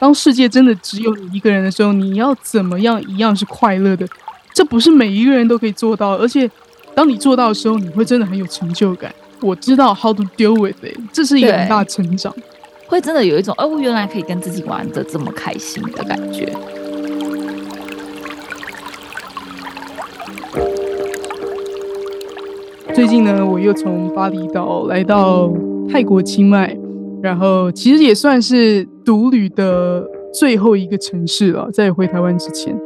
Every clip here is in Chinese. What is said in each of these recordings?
当世界真的只有你一个人的时候，你要怎么样一样是快乐的？这不是每一个人都可以做到，而且当你做到的时候，你会真的很有成就感。我知道 how to deal with it，这是一个很大成长，会真的有一种哦，我原来可以跟自己玩的这么开心的感觉。最近呢，我又从巴厘岛来到泰国清迈，然后其实也算是独旅的最后一个城市了，在回台湾之前。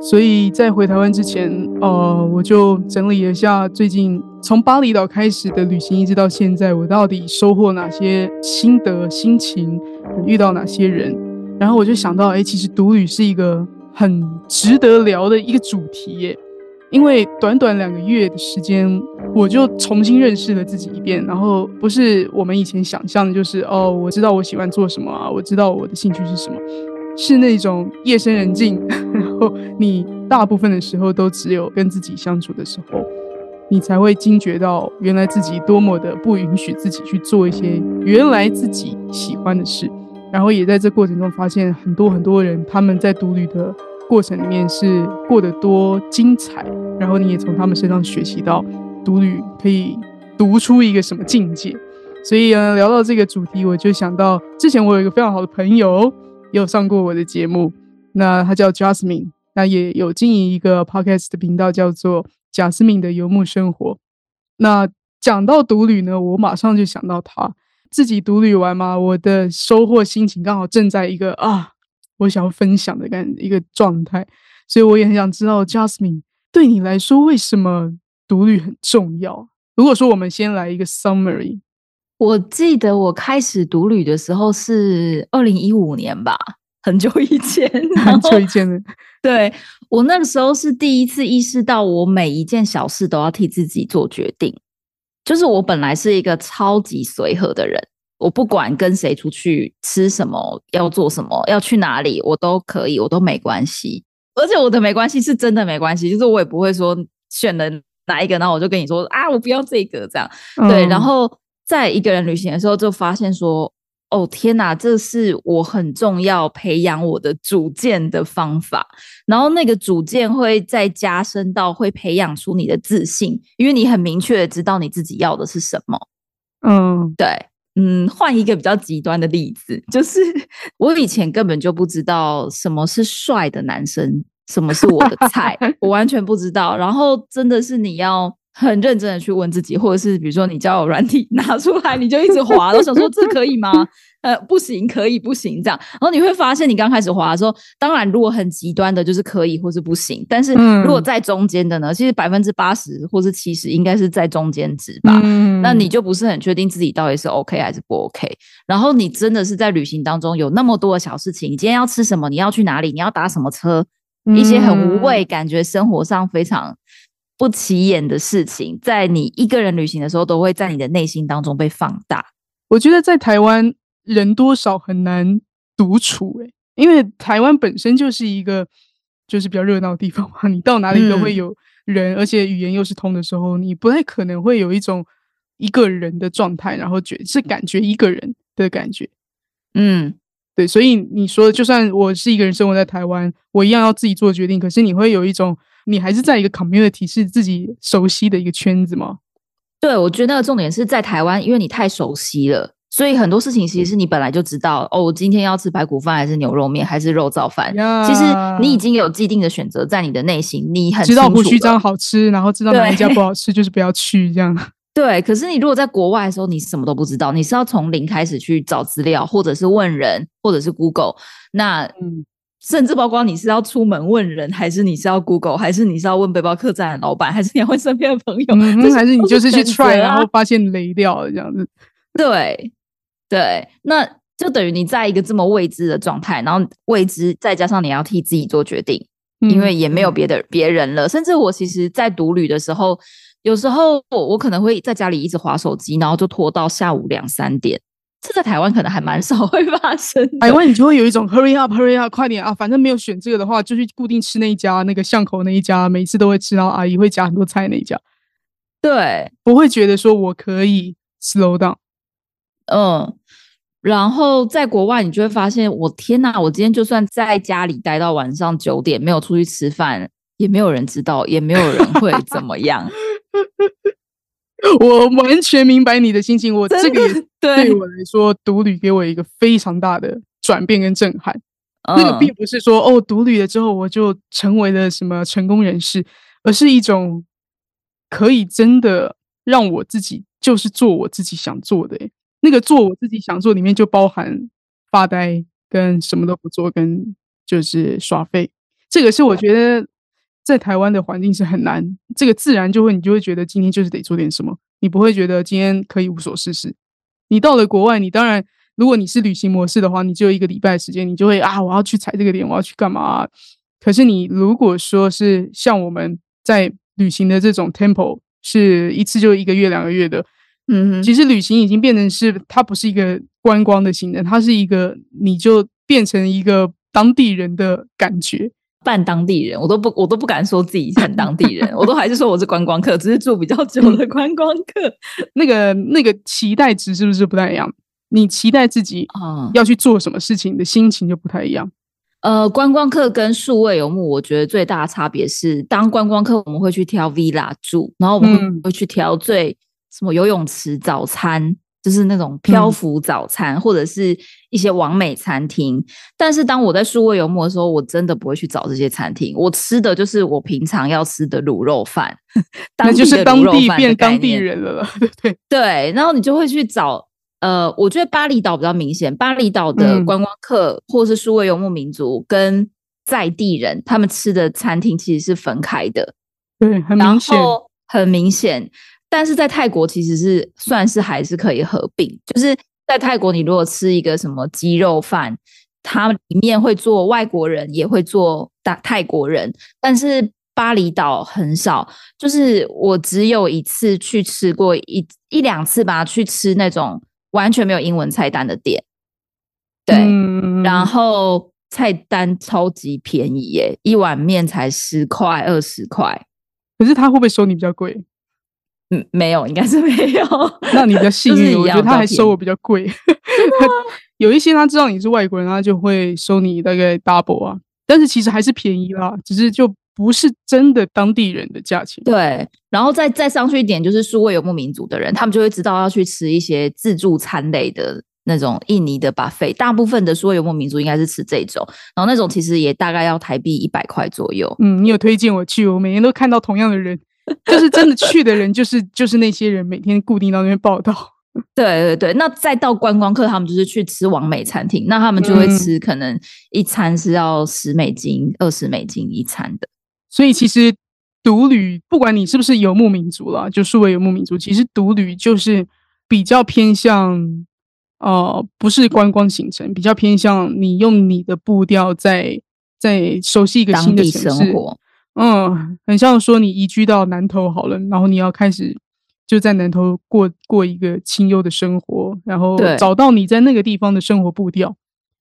所以在回台湾之前，呃，我就整理了一下最近从巴厘岛开始的旅行，一直到现在，我到底收获哪些心得、心情，遇到哪些人，然后我就想到，哎，其实独旅是一个很值得聊的一个主题耶。因为短短两个月的时间，我就重新认识了自己一遍。然后不是我们以前想象的，就是哦，我知道我喜欢做什么啊，我知道我的兴趣是什么。是那种夜深人静，然后你大部分的时候都只有跟自己相处的时候，你才会惊觉到原来自己多么的不允许自己去做一些原来自己喜欢的事，然后也在这过程中发现很多很多人他们在独旅的过程里面是过得多精彩，然后你也从他们身上学习到独旅可以读出一个什么境界。所以呢，聊到这个主题，我就想到之前我有一个非常好的朋友。也有上过我的节目，那他叫 Jasmine，那也有经营一个 podcast 的频道，叫做贾斯敏的游牧生活。那讲到独旅呢，我马上就想到他自己独旅完嘛，我的收获心情刚好正在一个啊，我想要分享的感一个状态，所以我也很想知道 Jasmine 对你来说为什么独旅很重要。如果说我们先来一个 summary。我记得我开始独旅的时候是二零一五年吧，很久以前，很久以前的。对我那个时候是第一次意识到，我每一件小事都要替自己做决定。就是我本来是一个超级随和的人，我不管跟谁出去吃什么，要做什么，要去哪里，我都可以，我都没关系。而且我的没关系是真的没关系，就是我也不会说选了哪一个，然后我就跟你说啊，我不要这个这样。对，然后。在一个人旅行的时候，就发现说：“哦天哪，这是我很重要培养我的主见的方法。然后那个主见会再加深到会培养出你的自信，因为你很明确的知道你自己要的是什么。”嗯，对，嗯，换一个比较极端的例子，就是 我以前根本就不知道什么是帅的男生，什么是我的菜，我完全不知道。然后真的是你要。很认真的去问自己，或者是比如说你交友软体 拿出来，你就一直滑，我想说这可以吗？呃，不行，可以，不行，这样。然后你会发现，你刚开始滑的时候，当然如果很极端的，就是可以或是不行。但是如果在中间的呢，其实百分之八十或是七十应该是在中间值吧。那你就不是很确定自己到底是 OK 还是不 OK。然后你真的是在旅行当中有那么多的小事情，你今天要吃什么？你要去哪里？你要搭什么车？一些很无谓，感觉生活上非常。不起眼的事情，在你一个人旅行的时候，都会在你的内心当中被放大。我觉得在台湾人多少很难独处，诶，因为台湾本身就是一个就是比较热闹的地方嘛，你到哪里都会有人，而且语言又是通的时候，你不太可能会有一种一个人的状态，然后觉是感觉一个人的感觉。嗯，对，所以你说，就算我是一个人生活在台湾，我一样要自己做决定，可是你会有一种。你还是在一个 community 是自己熟悉的一个圈子吗？对，我觉得那个重点是在台湾，因为你太熟悉了，所以很多事情其实是你本来就知道。哦，我今天要吃排骨饭还是牛肉面还是肉燥饭？其实你已经有既定的选择在你的内心，你很知道胡须章好吃，然后知道哪一家不好 吃，就是不要去这样。对，可是你如果在国外的时候，你什么都不知道，你是要从零开始去找资料，或者是问人，或者是 Google。那嗯。甚至包括你是要出门问人，还是你是要 Google，还是你是要问背包客栈的老板，还是你要问身边的朋友，还是你就是去 try，然后发现雷掉了这样子。对对，那就等于你在一个这么未知的状态，然后未知再加上你要替自己做决定，因为也没有别的别人了。甚至我其实，在独旅的时候，有时候我可能会在家里一直划手机，然后就拖到下午两三点。这在台湾可能还蛮 少会发生。台湾你就会有一种 hurry up hurry up 快点啊，反正没有选这个的话，就去固定吃那一家，那个巷口那一家，每次都会吃到阿姨会加很多菜那一家。对，不会觉得说我可以 slow down。嗯，然后在国外，你就会发现，我天哪！我今天就算在家里待到晚上九点，没有出去吃饭，也没有人知道，也没有人会怎么样。我完全明白你的心情。我这个也对对我来说，独旅给我一个非常大的转变跟震撼。那个嗯并不是说哦，独旅了之后我就成为了什么成功人士，而是一种可以真的让我自己就是做我自己想做的欸。那个做我自己想做里面就包含发呆跟什么都不做，跟就是耍废。这个是我觉得在台湾的环境是很难，这个自然就会你就会觉得今天就是得做点什么，你不会觉得今天可以无所事事。你到了国外，你当然如果你是旅行模式的话，你只有一个礼拜的时间，你就会啊，我要去踩这个点，我要去干嘛、可是你如果说是像我们在旅行的这种 tempo，是一次就一个月、两个月的，嗯哼，其实旅行已经变成是它不是一个观光的行程，它是一个你就变成一个当地人的感觉。半当地人，我都不我都不敢说自己很当地人，我都还是说我是观光客，只是住比较久的观光客。那个那个期待值是不是不太一样？你期待自己啊、要去做什么事情的心情就不太一样。呃，观光客跟数位游牧，我觉得最大的差别是，当观光客我们会去挑 villa 住，然后我们会去挑最什么游泳池早餐，就是那种漂浮早餐，或者是一些完美餐厅。但是当我在数位游牧的时候，我真的不会去找这些餐厅，我吃的就是我平常要吃的卤肉饭，那就是当地变当地人了了，对对？对，然后你就会去找，呃，我觉得巴厘岛比较明显，巴厘岛的嗯观光客、或是数位游牧民族跟在地人，他们吃的餐厅其实是分开的，对，很然明显。很明显，但是在泰国其实是算是还是可以合并，就是在泰国，你如果吃一个什么鸡肉饭，它里面会做外国人，也会做大泰国人，但是巴厘岛很少，就是我只有一次去吃过一一两次吧，去吃那种完全没有英文菜单的店，对，嗯然后菜单超级便宜耶，一碗面才十块二十块。可是他会不会收你比较贵？嗯，没有，应该是没有。那你比较幸就是运，我觉得他还收我比较贵。有一些他知道你是外国人，他就会收你大概 double 啊，但是其实还是便宜啦，只是就不是真的当地人的价钱。对，然后再再上去一点，就是数位游牧民族的人，他们就会知道要去吃一些自助餐类的那种印尼的 buffet。大部分的数位游牧民族应该是吃这种，然后那种其实也大概要台币一百块左右。嗯，你有推荐我去，我每天都看到同样的人，就是真的去的人，就是就是那些人，每天固定到那边报道。对对对，那再到观光客，他们就是去吃完美餐厅，那他们就会嗯吃可能一餐是要十美金、二十美金一餐的。所以其实独旅，不管你是不是游牧民族啦，就数位游牧民族，其实独旅就是比较偏向，呃，不是观光行程，比较偏向你用你的步调在在熟悉一个新的城市。生活，嗯，很像说你移居到南投好了，然后你要开始就在南投过过一个清幽的生活，然后找到你在那个地方的生活步调。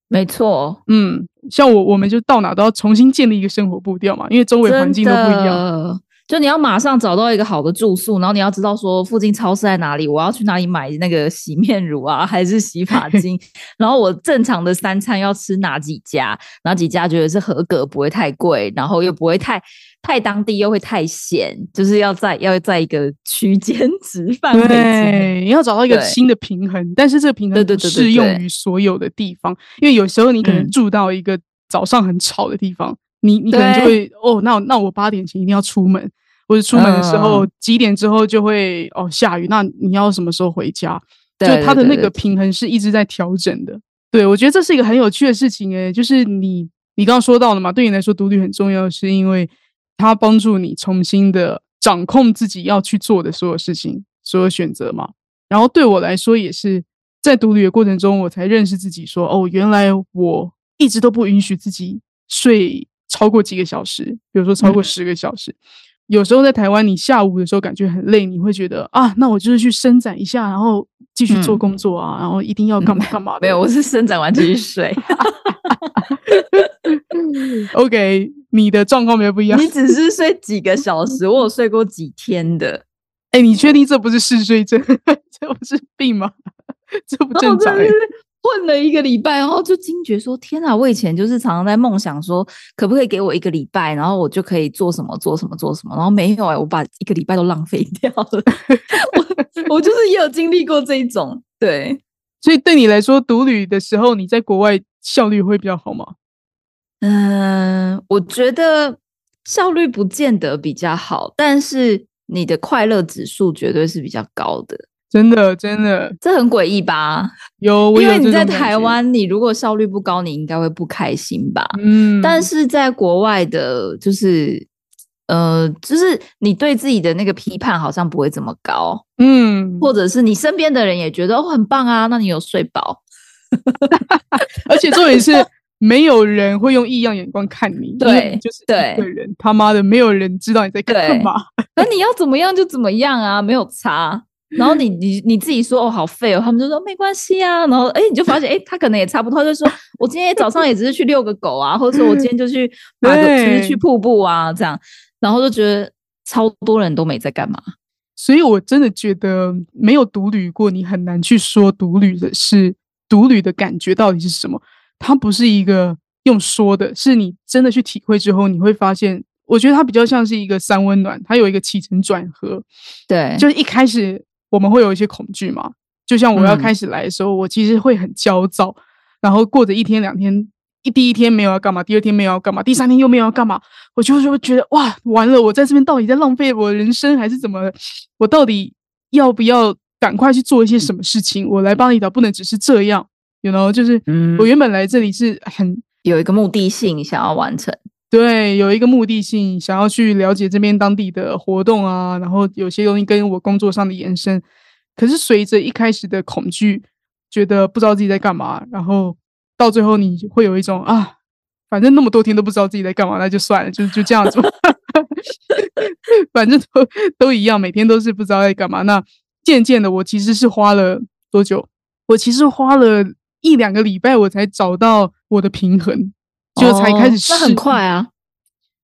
没错，嗯，像我我们就到哪都要重新建立一个生活步调嘛，因为周围环境都不一样。样。就你要马上找到一个好的住宿，然后你要知道说附近超市在哪里，我要去哪里买那个洗面乳啊，还是洗发 精，然后我正常的三餐要吃哪几家，哪几家觉得是合格，不会太贵，然后又不会太太当地，又会太咸，就是要在要在一个区间 值范围之内。对，你要找到一个新的平衡，但是这个平衡不对对对对适用于所有的地方，因为有时候你可能嗯住到一个早上很吵的地方，你你可能就会哦，那那我八点前一定要出门，或者出门的时候、嗯几点之后就会哦下雨，那你要什么时候回家？就对它的那个平衡是一直在调整的。对我觉得这是一个很有趣的事情诶，就是你你刚刚说到了嘛，对你来说独立很重要，是因为它帮助你重新的掌控自己要去做的所有事情、所有选择嘛。然后对我来说也是在独旅的过程中，我才认识自己说，哦，原来我一直都不允许自己睡超过几个小时，比如说超过嗯十个小时。有时候在台湾，你下午的时候感觉很累，你会觉得啊，那我就是去伸展一下，然后继续做嗯工作啊，然后一定要干嘛干嘛的。没有，我是伸展完继续睡。OK，你的状况没有不一样。你只是睡几个小时，我有睡过几天的。哎、你确定这不是嗜睡症？这不是病吗？这不正常混了一个礼拜，然后就惊觉说：“天哪！我以前就是常常在梦想说，可不可以给我一个礼拜，然后我就可以做什么做什么做什么，然后没有哎，我把一个礼拜都浪费掉了。我我就是也有经历过这一种，对。所以对你来说，独旅的时候，你在国外效率会比较好吗？嗯，我觉得效率不见得比较好，但是你的快乐指数绝对是比较高的。真的，真的，这很诡异吧？有，因为你在台湾，你如果效率不高，你应该会不开心吧？嗯，但是在国外的，就是呃，就是你对自己的那个批判好像不会这么高，嗯，或者是你身边的人也觉得哦很棒啊，那你有睡饱，而且重点是 没有人会用异样眼光看你，对，就是对人，他妈的没有人知道你在干嘛，那你要怎么样就怎么样啊，没有差。然后你你你自己说哦好废哦，他们就说没关系啊。然后哎你就发现哎他可能也差不多，他就说我今天早上也只是去遛个狗啊，或者说我今天就去 爬个去去瀑布啊这样，然后就觉得超多人都没在干嘛。所以我真的觉得没有独旅过，你很难去说独旅的是独旅的感觉到底是什么。它不是一个用说的，是你真的去体会之后，你会发现，我觉得它比较像是一个三温暖，它有一个起承转合。对，就是一开始。我们会有一些恐惧嘛？就像我要开始来的时候，我其实会很焦躁，然后过着一天两天，一第一天没有要干嘛，第二天没有要干嘛，第三天又没有要干嘛，我就会觉得哇，完了，我在这边到底在浪费我人生还是怎么？我到底要不要赶快去做一些什么事情？我来巴厘岛不能只是这样，you know，就是我原本来这里是很有一个目的性想要完成。对，有一个目的性，想要去了解这边当地的活动啊，然后有些东西跟我工作上的延伸。可是随着一开始的恐惧，觉得不知道自己在干嘛，然后到最后你会有一种啊，反正那么多天都不知道自己在干嘛，那就算了，就就这样子，反正都都一样，每天都是不知道在干嘛。那渐渐的，我其实是花了多久？我其实花了一两个礼拜，我才找到我的平衡。就才开始那，很快啊！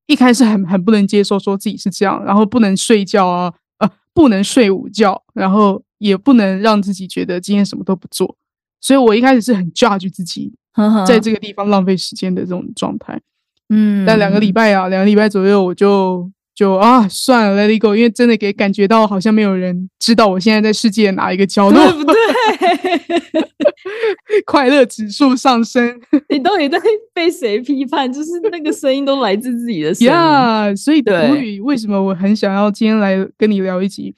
一开始很很不能接受，说自己是这样，然后不能睡觉啊，呃，不能睡午觉，然后也不能让自己觉得今天什么都不做。所以我一开始是很 judge 自己，在这个地方浪费时间的这种状态。嗯，但两个礼拜啊，两个礼拜左右，我就。就啊，算了，Let it go，因为真的给感觉到好像没有人知道我现在在世界哪一个角落，对不对？快乐指数上升，你到底在被谁批判？就是那个声音都来自自己的声音。呀，所以独语为什么我很想要今天来跟你聊一集？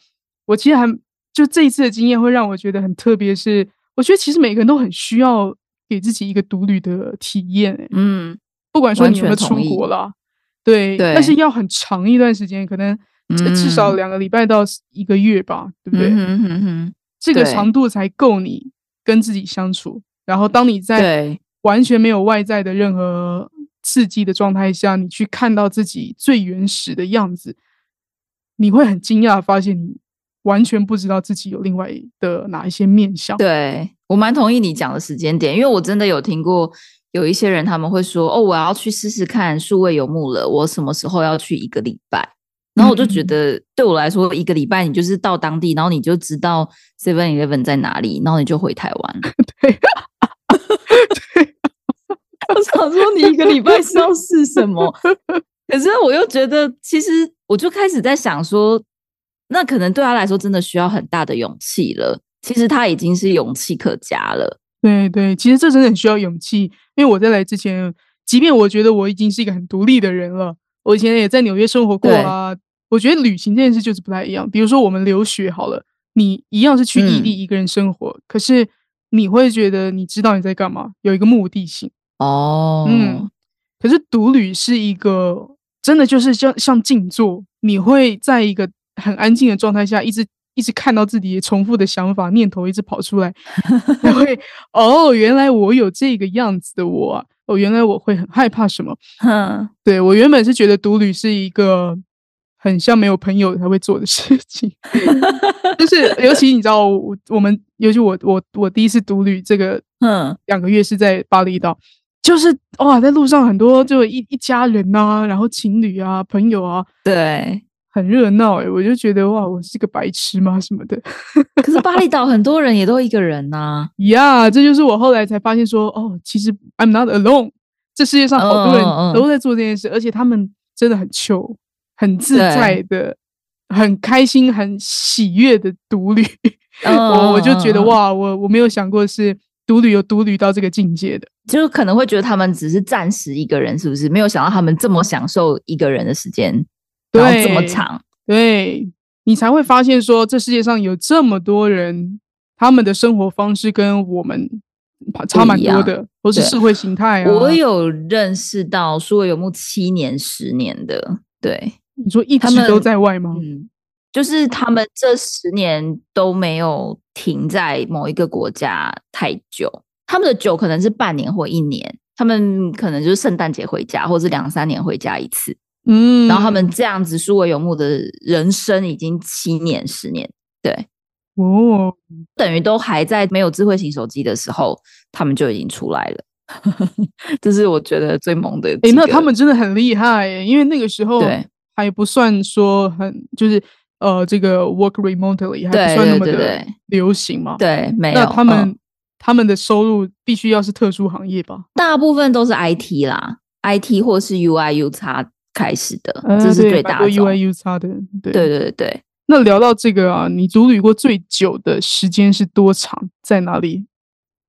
我其实还就这一次的经验会让我觉得很特别，是我觉得其实每个人都很需要给自己一个独旅的体验。嗯，不管说你有没有出国了。对，但是要很长一段时间，可能至少两个礼拜到一个月吧，对不对？这个长度才够你跟自己相处。然后，当你在完全没有外在的任何刺激的状态下，你去看到自己最原始的样子，你会很惊讶，发现你完全不知道自己有另外的哪一些面相。对我蛮同意你讲的时间点，因为我真的有听过。有一些人他们会说：“哦，我要去试试看数位游牧了。我什么时候要去一个礼拜？”然后我就觉得，对我来说，一个礼拜你就是到当地，然后你就知道 Seven Eleven 在哪里，然后你就回台湾。对，我想说，你一个礼拜是要试什么？可是我又觉得，其实我就开始在想说，那可能对他来说真的需要很大的勇气了。其实他已经是勇气可嘉了。对对，其实这真的很需要勇气。因为我在来之前，即便我觉得我已经是一个很独立的人了，我以前也在纽约生活过啊。我觉得旅行这件事就是不太一样。比如说我们留学好了，你一样是去异地一个人生活，可是你会觉得你知道你在干嘛，有一个目的性哦。嗯，可是独旅是一个真的就是像像静坐，你会在一个很安静的状态下一直。一直看到自己重复的想法、念头一直跑出来，会哦，原来我有这个样子的我啊！哦，原来我会很害怕什么？嗯对我原本是觉得独旅是一个很像没有朋友才会做的事情，就是尤其你知道，我我们尤其我我我第一次独旅这个嗯两个月是在巴厘岛，就是哇，在路上很多就一一家人啊，然后情侣啊、朋友啊，对。很热闹诶，我就觉得哇，我是个白痴吗什么的？可是巴厘岛很多人也都一个人呐。呀，这就是我后来才发现说，哦，其实 I'm not alone，这世界上好多人都在做这件事，而且他们真的很 chill，很自在的，很开心、很喜悦的独旅。我我就觉得哇，我我没有想过是独旅有独旅到这个境界的，就可能会觉得他们只是暂时一个人，是不是？没有想到他们这么享受一个人的时间。对，这么长，对你才会发现说，这世界上有这么多人，他们的生活方式跟我们差蛮多的，或是社会形态啊。我有认识到苏维有木七年、十年的，对，你说一直都在外吗？嗯，就是他们这十年都没有停在某一个国家太久，他们的久可能是半年或一年，他们可能就是圣诞节回家，或是两三年回家一次。嗯，然后他们这样子数位游牧的人生已经七年、十年，对，哦，等于都还在没有智慧型手机的时候，他们就已经出来了。这是我觉得最猛的。哎，那他们真的很厉害，因为那个时候还不算说很，就是呃，这个 work remotely 还不算那么的流行嘛。对，没有。那他们他们的收入必须要是特殊行业吧？大部分都是 IT 啦，IT 或是 UI、UX。开始的，这是最大的 U I U 差的，对对对对。那聊到这个啊，你独旅过最久的时间是多长？在哪里？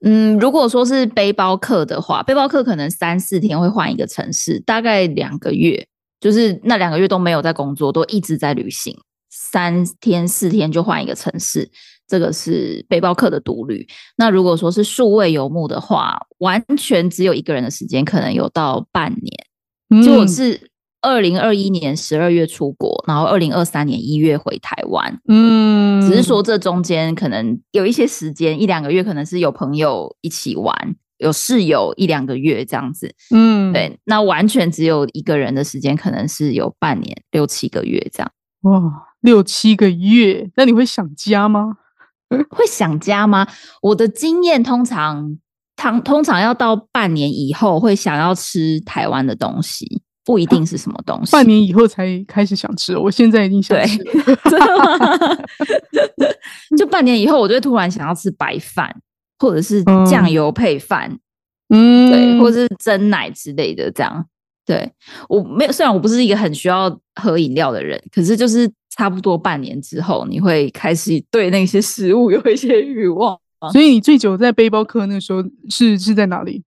嗯，如果说是背包客的话，背包客可能三四天会换一个城市，大概两个月，就是那两个月都没有在工作，都一直在旅行，三天四天就换一个城市，这个是背包客的独旅。那如果说是数位游牧的话，完全只有一个人的时间，可能有到半年，就我是。二零二一年十二月出国，然后二零二三年一月回台湾。嗯，只是说这中间可能有一些时间，一两个月，可能是有朋友一起玩，有室友一两个月这样子。嗯，对，那完全只有一个人的时间，可能是有半年六七个月这样。哇，六七个月，那你会想家吗？会想家吗？我的经验通常，通通常要到半年以后会想要吃台湾的东西。不一定是什么东西，半年以后才开始想吃。我现在已经想吃，真的吗？就半年以后，我就会突然想要吃白饭，或者是酱油配饭，嗯，对，或者是蒸奶之类的。这样，对我没有。虽然我不是一个很需要喝饮料的人，可是就是差不多半年之后，你会开始对那些食物有一些欲望。所以你最久在背包客那时候是是在哪里？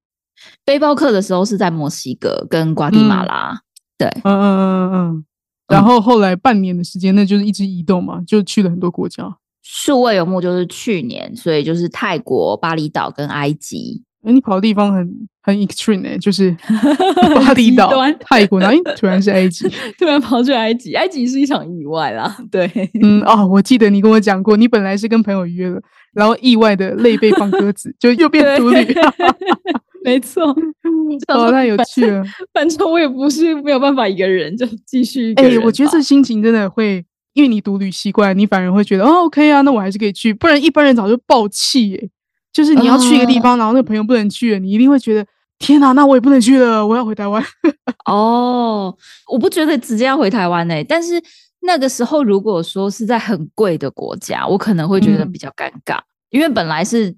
背包客的时候是在墨西哥跟瓜地马拉，对，嗯嗯嗯嗯，然后后来半年的时间，那就是一直移动嘛，就去了很多国家。数位游牧就是去年，所以就是泰国、巴厘岛跟埃及。哎，你跑的地方很很 extreme 哎，就是 巴厘岛、泰国，然后突然是埃及，突然跑去埃及，埃及是一场意外啦。对，嗯哦，我记得你跟我讲过，你本来是跟朋友约了，然后意外的累被放鸽子，就又变独旅。没错，哦，太有趣了。反正我也不是没有办法一个人就继续。哎，我觉得这心情真的会，因为你独旅习惯，你反而会觉得哦，OK 啊，那我还是可以去。不然一般人早就爆气耶。就是你要去一个地方，然后那个朋友不能去了，你一定会觉得天哪，那我也不能去了，我要回台湾。哦，我不觉得直接要回台湾呢。但是那个时候如果说是在很贵的国家，我可能会觉得比较尴尬，因为本来是。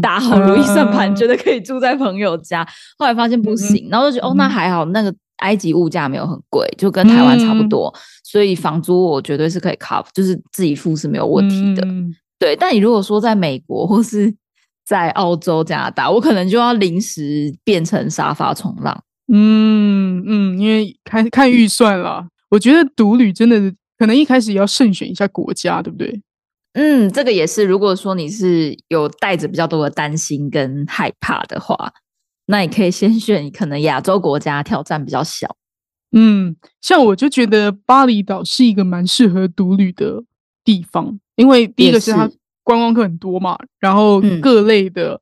打好如意算盘，觉得可以住在朋友家，后来发现不行，然后就觉得哦，那还好，那个埃及物价没有很贵，就跟台湾差不多，所以房租我绝对是可以 cover，就是自己付是没有问题的。对，但你如果说在美国或是在澳洲、加拿大，我可能就要临时变成沙发冲浪。嗯嗯，因为看看预算了，我觉得独旅真的可能一开始也要慎选一下国家，对不对？嗯，这个也是。如果说你是有带着比较多的担心跟害怕的话，那你可以先 选可能亚洲国家，挑战比较小。嗯，像我就觉得巴厘岛是一个蛮适合独旅的地方，因为第一个是它观光客很多嘛，然后各类的，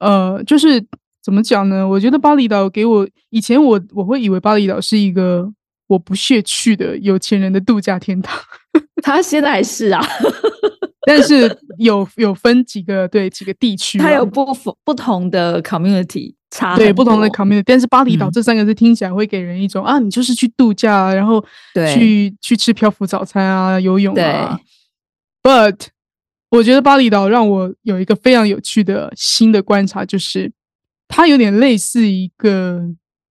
呃，就是怎么讲呢？我觉得巴厘岛给我以前我我会以为巴厘岛是一个我不屑去的有钱人的度假天堂，他现在还是啊。但是有有分几个对几个地区啊，它有不不不同的 community 差对不同的 community，但是巴厘岛嗯。这三个字听起来会给人一种、啊，你就是去度假啊，然后对去去吃漂浮早餐啊，游泳啊。But 我觉得巴厘岛让我有一个非常有趣的新的观察，就是它有点类似一个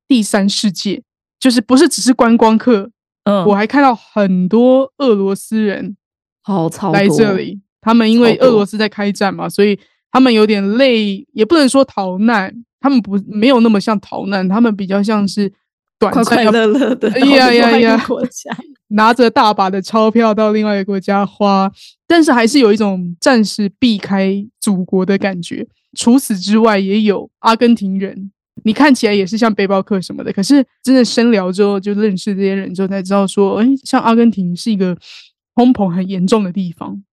第三世界，就是不是只是观光客，嗯，我还看到很多俄罗斯人好超来这里，他们因为俄罗斯在开战嘛，所以他们有点累，也不能说逃难，他们不没有那么像逃难，他们比较像是短快快乐乐的哎呀呀呀国家，拿着大把的钞票到另外一个国家花，但是还是有一种暂时避开祖国的感觉。除此之外，也有阿根廷人，你看起来也是像背包客什么的，可是真的深聊之后，就认识这些人之后才知道说，哎，像阿根廷是一个通膨很严重的地方。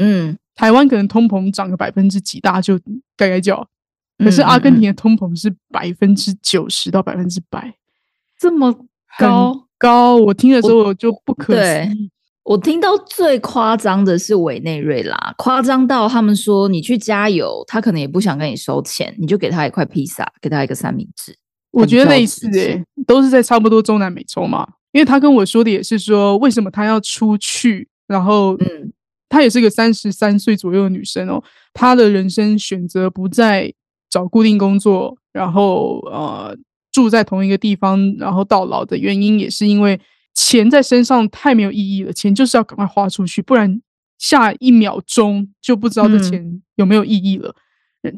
嗯，台湾可能通膨涨个百分之几，大家就盖盖叫。可是阿根廷的通膨是百分之九十到百分之百，这么高。高。我听了之后我就不可思对议。我听到最夸张的是委内瑞拉，夸张到他们说你去加油，他可能也不想跟你收钱，你就给他一块披萨，给他一个三明治。我觉得很类似诶、较直接都是在差不多中南美洲嘛。因为他跟我说的也是说，为什么他要出去，然后嗯她也是个三十三岁左右的女生哦，她的人生选择不再找固定工作，然后呃住在同一个地方，然后到老的原因，也是因为钱在身上太没有意义了，钱就是要赶快花出去，不然下一秒钟就不知道这嗯钱有没有意义了。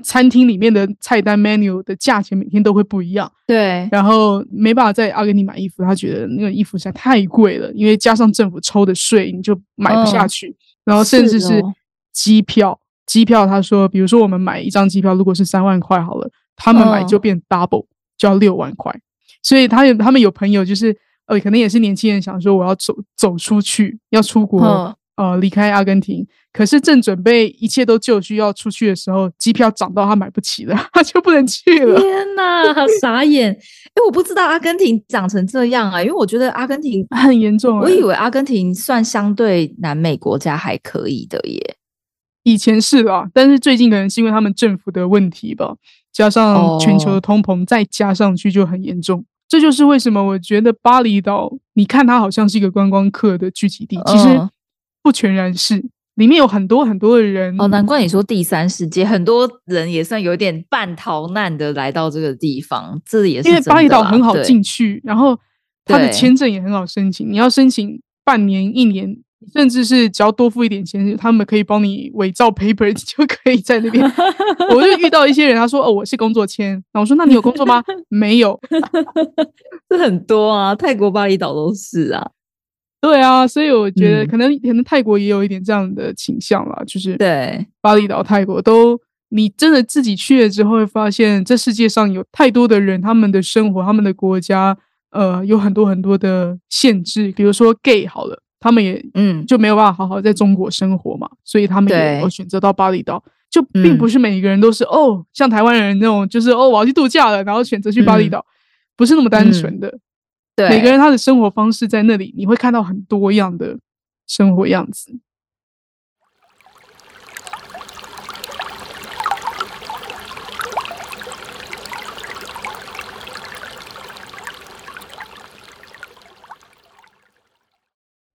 餐厅里面的菜单 menu 的价钱每天都会不一样，对，然后没办法在阿根廷买衣服，她觉得那个衣服实在太贵了，因为加上政府抽的税，你就买不下嗯去。然后甚至是机票，机票他说，比如说我们买一张机票，如果是三万块好了，他们买就嗯变 double，、就要六万块。所以他有他们有朋友就是呃，可能也是年轻人想说我要走走出去，要出国，嗯呃，离开阿根廷。可是正准备一切都就绪要出去的时候，机票涨到他买不起了，他就不能去了。天哪，傻眼！哎，我不知道阿根廷长成这样啊，因为我觉得阿根廷，很严重欸我以为阿根廷算相对南美国家还可以的耶。以前是啦，但是最近可能是因为他们政府的问题吧，加上全球的哦通膨，再加上去就很严重。这就是为什么我觉得巴厘岛，你看它好像是一个观光客的聚集地，其实嗯不全然是，里面有很多很多的人。哦，难怪你说第三世界，很多人也算有点半逃难的来到这个地方，这也是因为巴厘岛很好对进去，然后他的对签证也很好申请，你要申请半年、一年，甚至是只要多付一点钱，他们可以帮你伪造 paper，你就可以在那边。我就遇到一些人，他说：“哦，我是工作签。”然后我说：“那你有工作吗？”没有。这很多啊，泰国、巴厘岛都是啊。对啊，所以我觉得嗯。可能可能泰国也有一点这样的倾向啦，就是对，巴厘岛、泰国都，你真的自己去了之后，会发现这世界上有太多的人，他们的生活、他们的国家，呃，有很多很多的限制。比如说 gay 好了，他们也嗯，就没有办法好好在中国生活嘛，所以他们也对。有选择到巴厘岛。就并嗯。不是每一个人都是、哦，像台湾人那种，就是哦，我要去度假了，然后选择去巴厘嗯。岛，不是那么单纯的。对，每个人他的生活方式在那里，你会看到很多样的生活样子。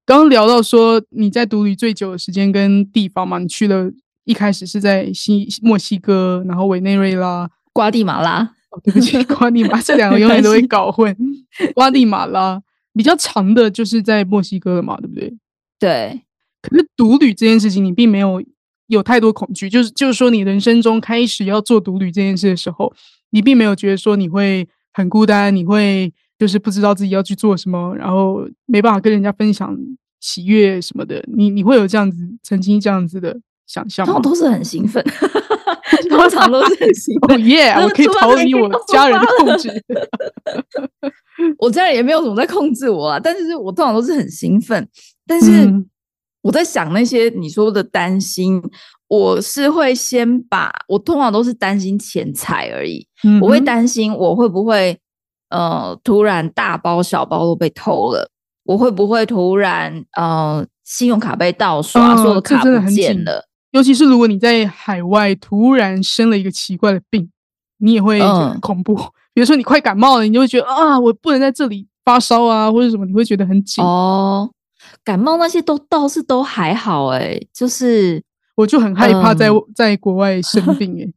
刚刚聊到说你在独旅最久的时间跟地方嘛，你去了一开始是在西墨西哥，然后委内瑞拉，瓜地马拉，哦，对不起，瓜地马这两个永远都会搞混。瓜地马拉比较长的就是在墨西哥了嘛，对不对？对，可是独旅这件事情，你并没有有太多恐惧，就是就是说，你人生中开始要做独旅这件事的时候，你并没有觉得说你会很孤单，你会就是不知道自己要去做什么，然后没办法跟人家分享喜悦什么的。你你会有这样子曾经这样子的想象吗通常？都是很兴奋，通常都是很兴哦奋。耶！那我可以逃离我家人的控制。我家人也没有什么在控制我啊，但是我通常都是很兴奋。但是嗯我在想那些你说的担心，我是会先把我通常都是担心钱财而已，我会担心我会不会呃突然大包小包都被偷了，我会不会突然呃信用卡被盗刷，嗯所有的卡不见了。尤其是如果你在海外突然生了一个奇怪的病，你也会很嗯恐怖。比如说你快感冒了，你就会觉得啊，我不能在这里发烧啊，或者什么，你会觉得很紧。哦，感冒那些都倒是都还好哎、就是我就很害怕在、嗯在国外生病诶、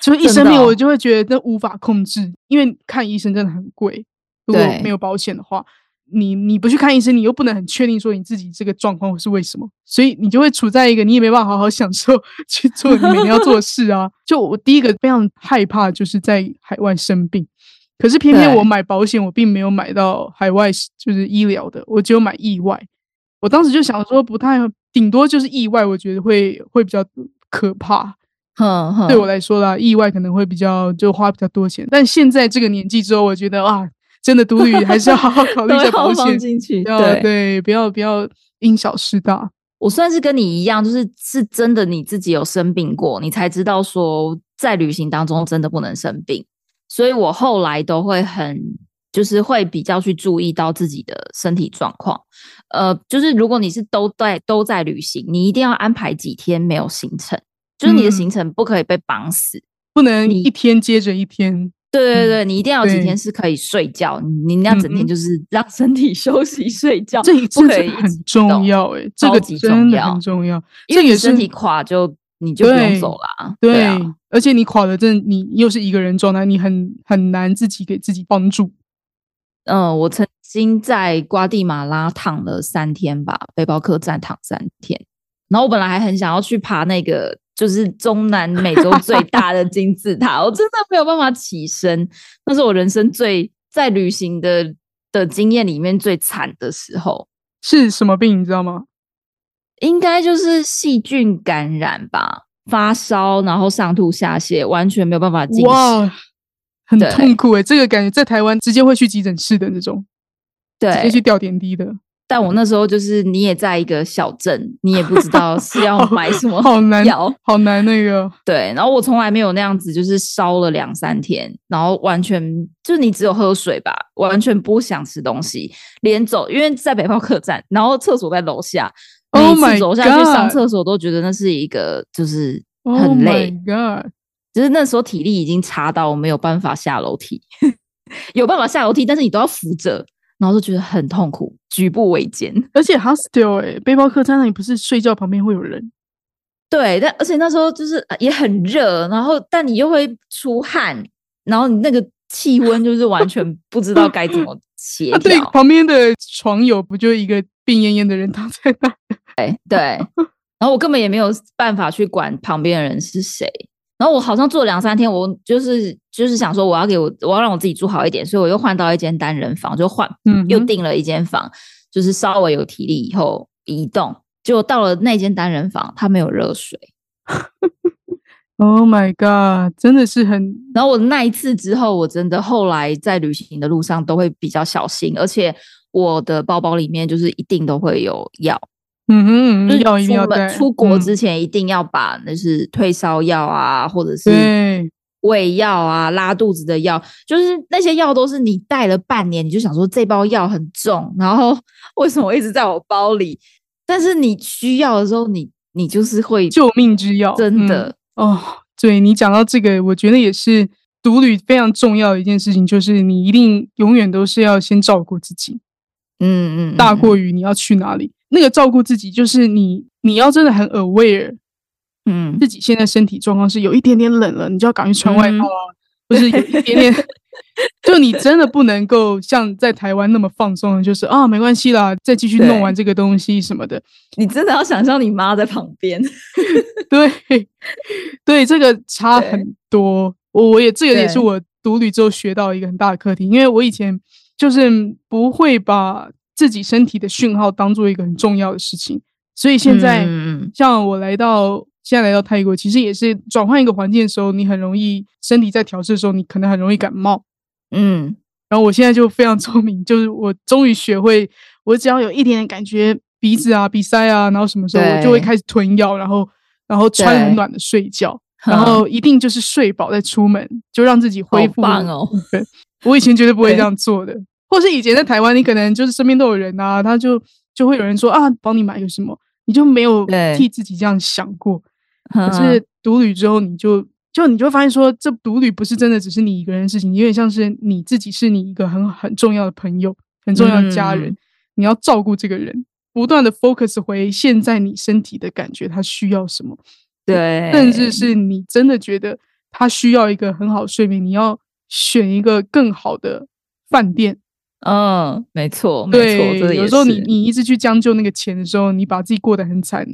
就一生病我就会觉得那无法控制，因为看医生真的很贵，如果没有保险的话。你你不去看医生，你又不能很确定说你自己这个状况是为什么，所以你就会处在一个你也没办法好好享受 去做你每天要做的事啊。就我第一个非常害怕就是在海外生病，可是偏偏我买保险，我并没有买到海外就是医疗的，我只有买意外。我当时就想说，不太顶多就是意外，我觉得会会比较可怕。哼哼，对我来说啦，意外可能会比较就花比较多钱，但现在这个年纪之后，我觉得啊，真的独旅还是要好好考虑一下 都要保险，进去。要对，对，不要不要因小失大。我算是跟你一样，就是是真的你自己有生病过，你才知道说在旅行当中真的不能生病，所以我后来都会很。就是会比较去注意到自己的身体状况，呃，就是如果你是都在都在旅行，你一定要安排几天没有行程，就是你的嗯行程不可以被绑死，不能你一天接着一天。嗯对对对，你一定要有几天是可以睡觉，你你那整嗯哼天就是让身体 休息睡觉，这一次很重动，要诶、这个真的很重要。因为你身体垮就你就不用走啦。对，啊，而且你垮了，真的你又是一个人状态，你很很难自己给自己帮助。嗯，我曾经在瓜地马拉躺了三天吧，背包客栈躺三天，然后我本来还很想要去爬那个。就是中南美洲最 大的金字塔，我真的没有办法起身，那是我人生最在旅行的的经验里面最惨的时候。是什么病你知道吗？应该就是细菌感染吧，发烧，然后上吐下泻，完全没有办法进食。哇，很痛苦诶、这个感觉在台湾直接会去急诊室的那种，对直接去对，吊点滴的。但我那时候就是你也在一个小镇，你也不知道是要买什么好难药。好难那个。对，然后我从来没有那样子，就是烧了两三天，然后完全就是你只有喝水吧，完全不想吃东西，连走，因为在北方客栈，然后厕所在楼下，每 Oh 次走下去上厕所都觉得那是一个就是很 Oh 累。god！就是那时候体力已经差到我没有办法下楼梯，有办法下楼梯，但是你都要扶着，然后就觉得很痛苦，举步维艰。而且 hostel 哎、背包客栈那里不是睡觉旁边会有人，对，但而且那时候就是呃也很热，然后但你又会出汗，然后你那个气温就是完全不知道该怎么协 啊，对，旁边的床友不就一个病恹恹的人 躺在那？对，然后我根本也没有办法去管旁边的人是谁。然后我好像住了两三天，我就是就是想说，我要给我我要让我自己住好一点，所以我又换到一间单人房，就换嗯又订了一间房，就是稍微有体力以后移动。结果到了那间单人房，它没有热水。Oh my god！真的是很然后我那一次之后，我真的后来在旅行的路上都会比较小心，而且我的包包里面就是一定都会有药，嗯哼，就是药一定要带。出国嗯之前一定要把那是退烧药啊，或者是对胃药啊、拉肚子的药，就是那些药都是你带了半年，你就想说这包药很重，然后 为什么一直在我包里？但是你需要的时候，你你就是会救命之药，真的嗯、哦。对你讲到这个，我觉得也是独旅非常重要的一件事情，就是你一定永远都是要先照顾自己，嗯嗯大嗯过于你要去哪里。那个照顾自己，就是你你要真的很 aware 嗯自己现在身体状况是有一点点冷了，你就要赶快穿外套啊，或是有一点点，就你真的不能够像在台湾那么放松，就是啊没关系啦，再继续弄完这个东西什么的。你真的要想象你妈在旁边，对，对，这个差很多。我我也这个也是我独旅之后学到一个很大的课题，因为我以前就是不会把自己身体的讯号当做一个很重要的事情，所以现在、像我来到现在来到泰国，其实也是转换一个环境的时候，你很容易身体在调试的时候，你可能很容易感冒。嗯。然后我现在就非常聪明，就是我终于学会，我只要有一点点感觉鼻子啊、鼻塞啊，然后什么时候我就会对开始吞药，然后然后穿很暖的睡觉，嗯然后一定就是睡饱再出门，就让自己恢好复。棒哦！对，我以前绝对不会对。这样做的，或是以前在台湾，你可能就是身边都有人啊，他就就会有人说啊，帮你买个什么，你就没有替自己这样想过。可是独旅之后，你就就你就会发现说，这独旅不是真的只是你一个人的事情，有点像是你自己是你一个很很重要的朋友，很重要的家人，你要照顾这个人，不断的 focus 回现在你身体的感觉，他需要什么，对，甚至是你真的觉得他需要一个很好睡眠，你要选一个更好的饭店。嗯，没错，没错，有时候你你一直去将就那个钱的时候，你把自己过得很惨，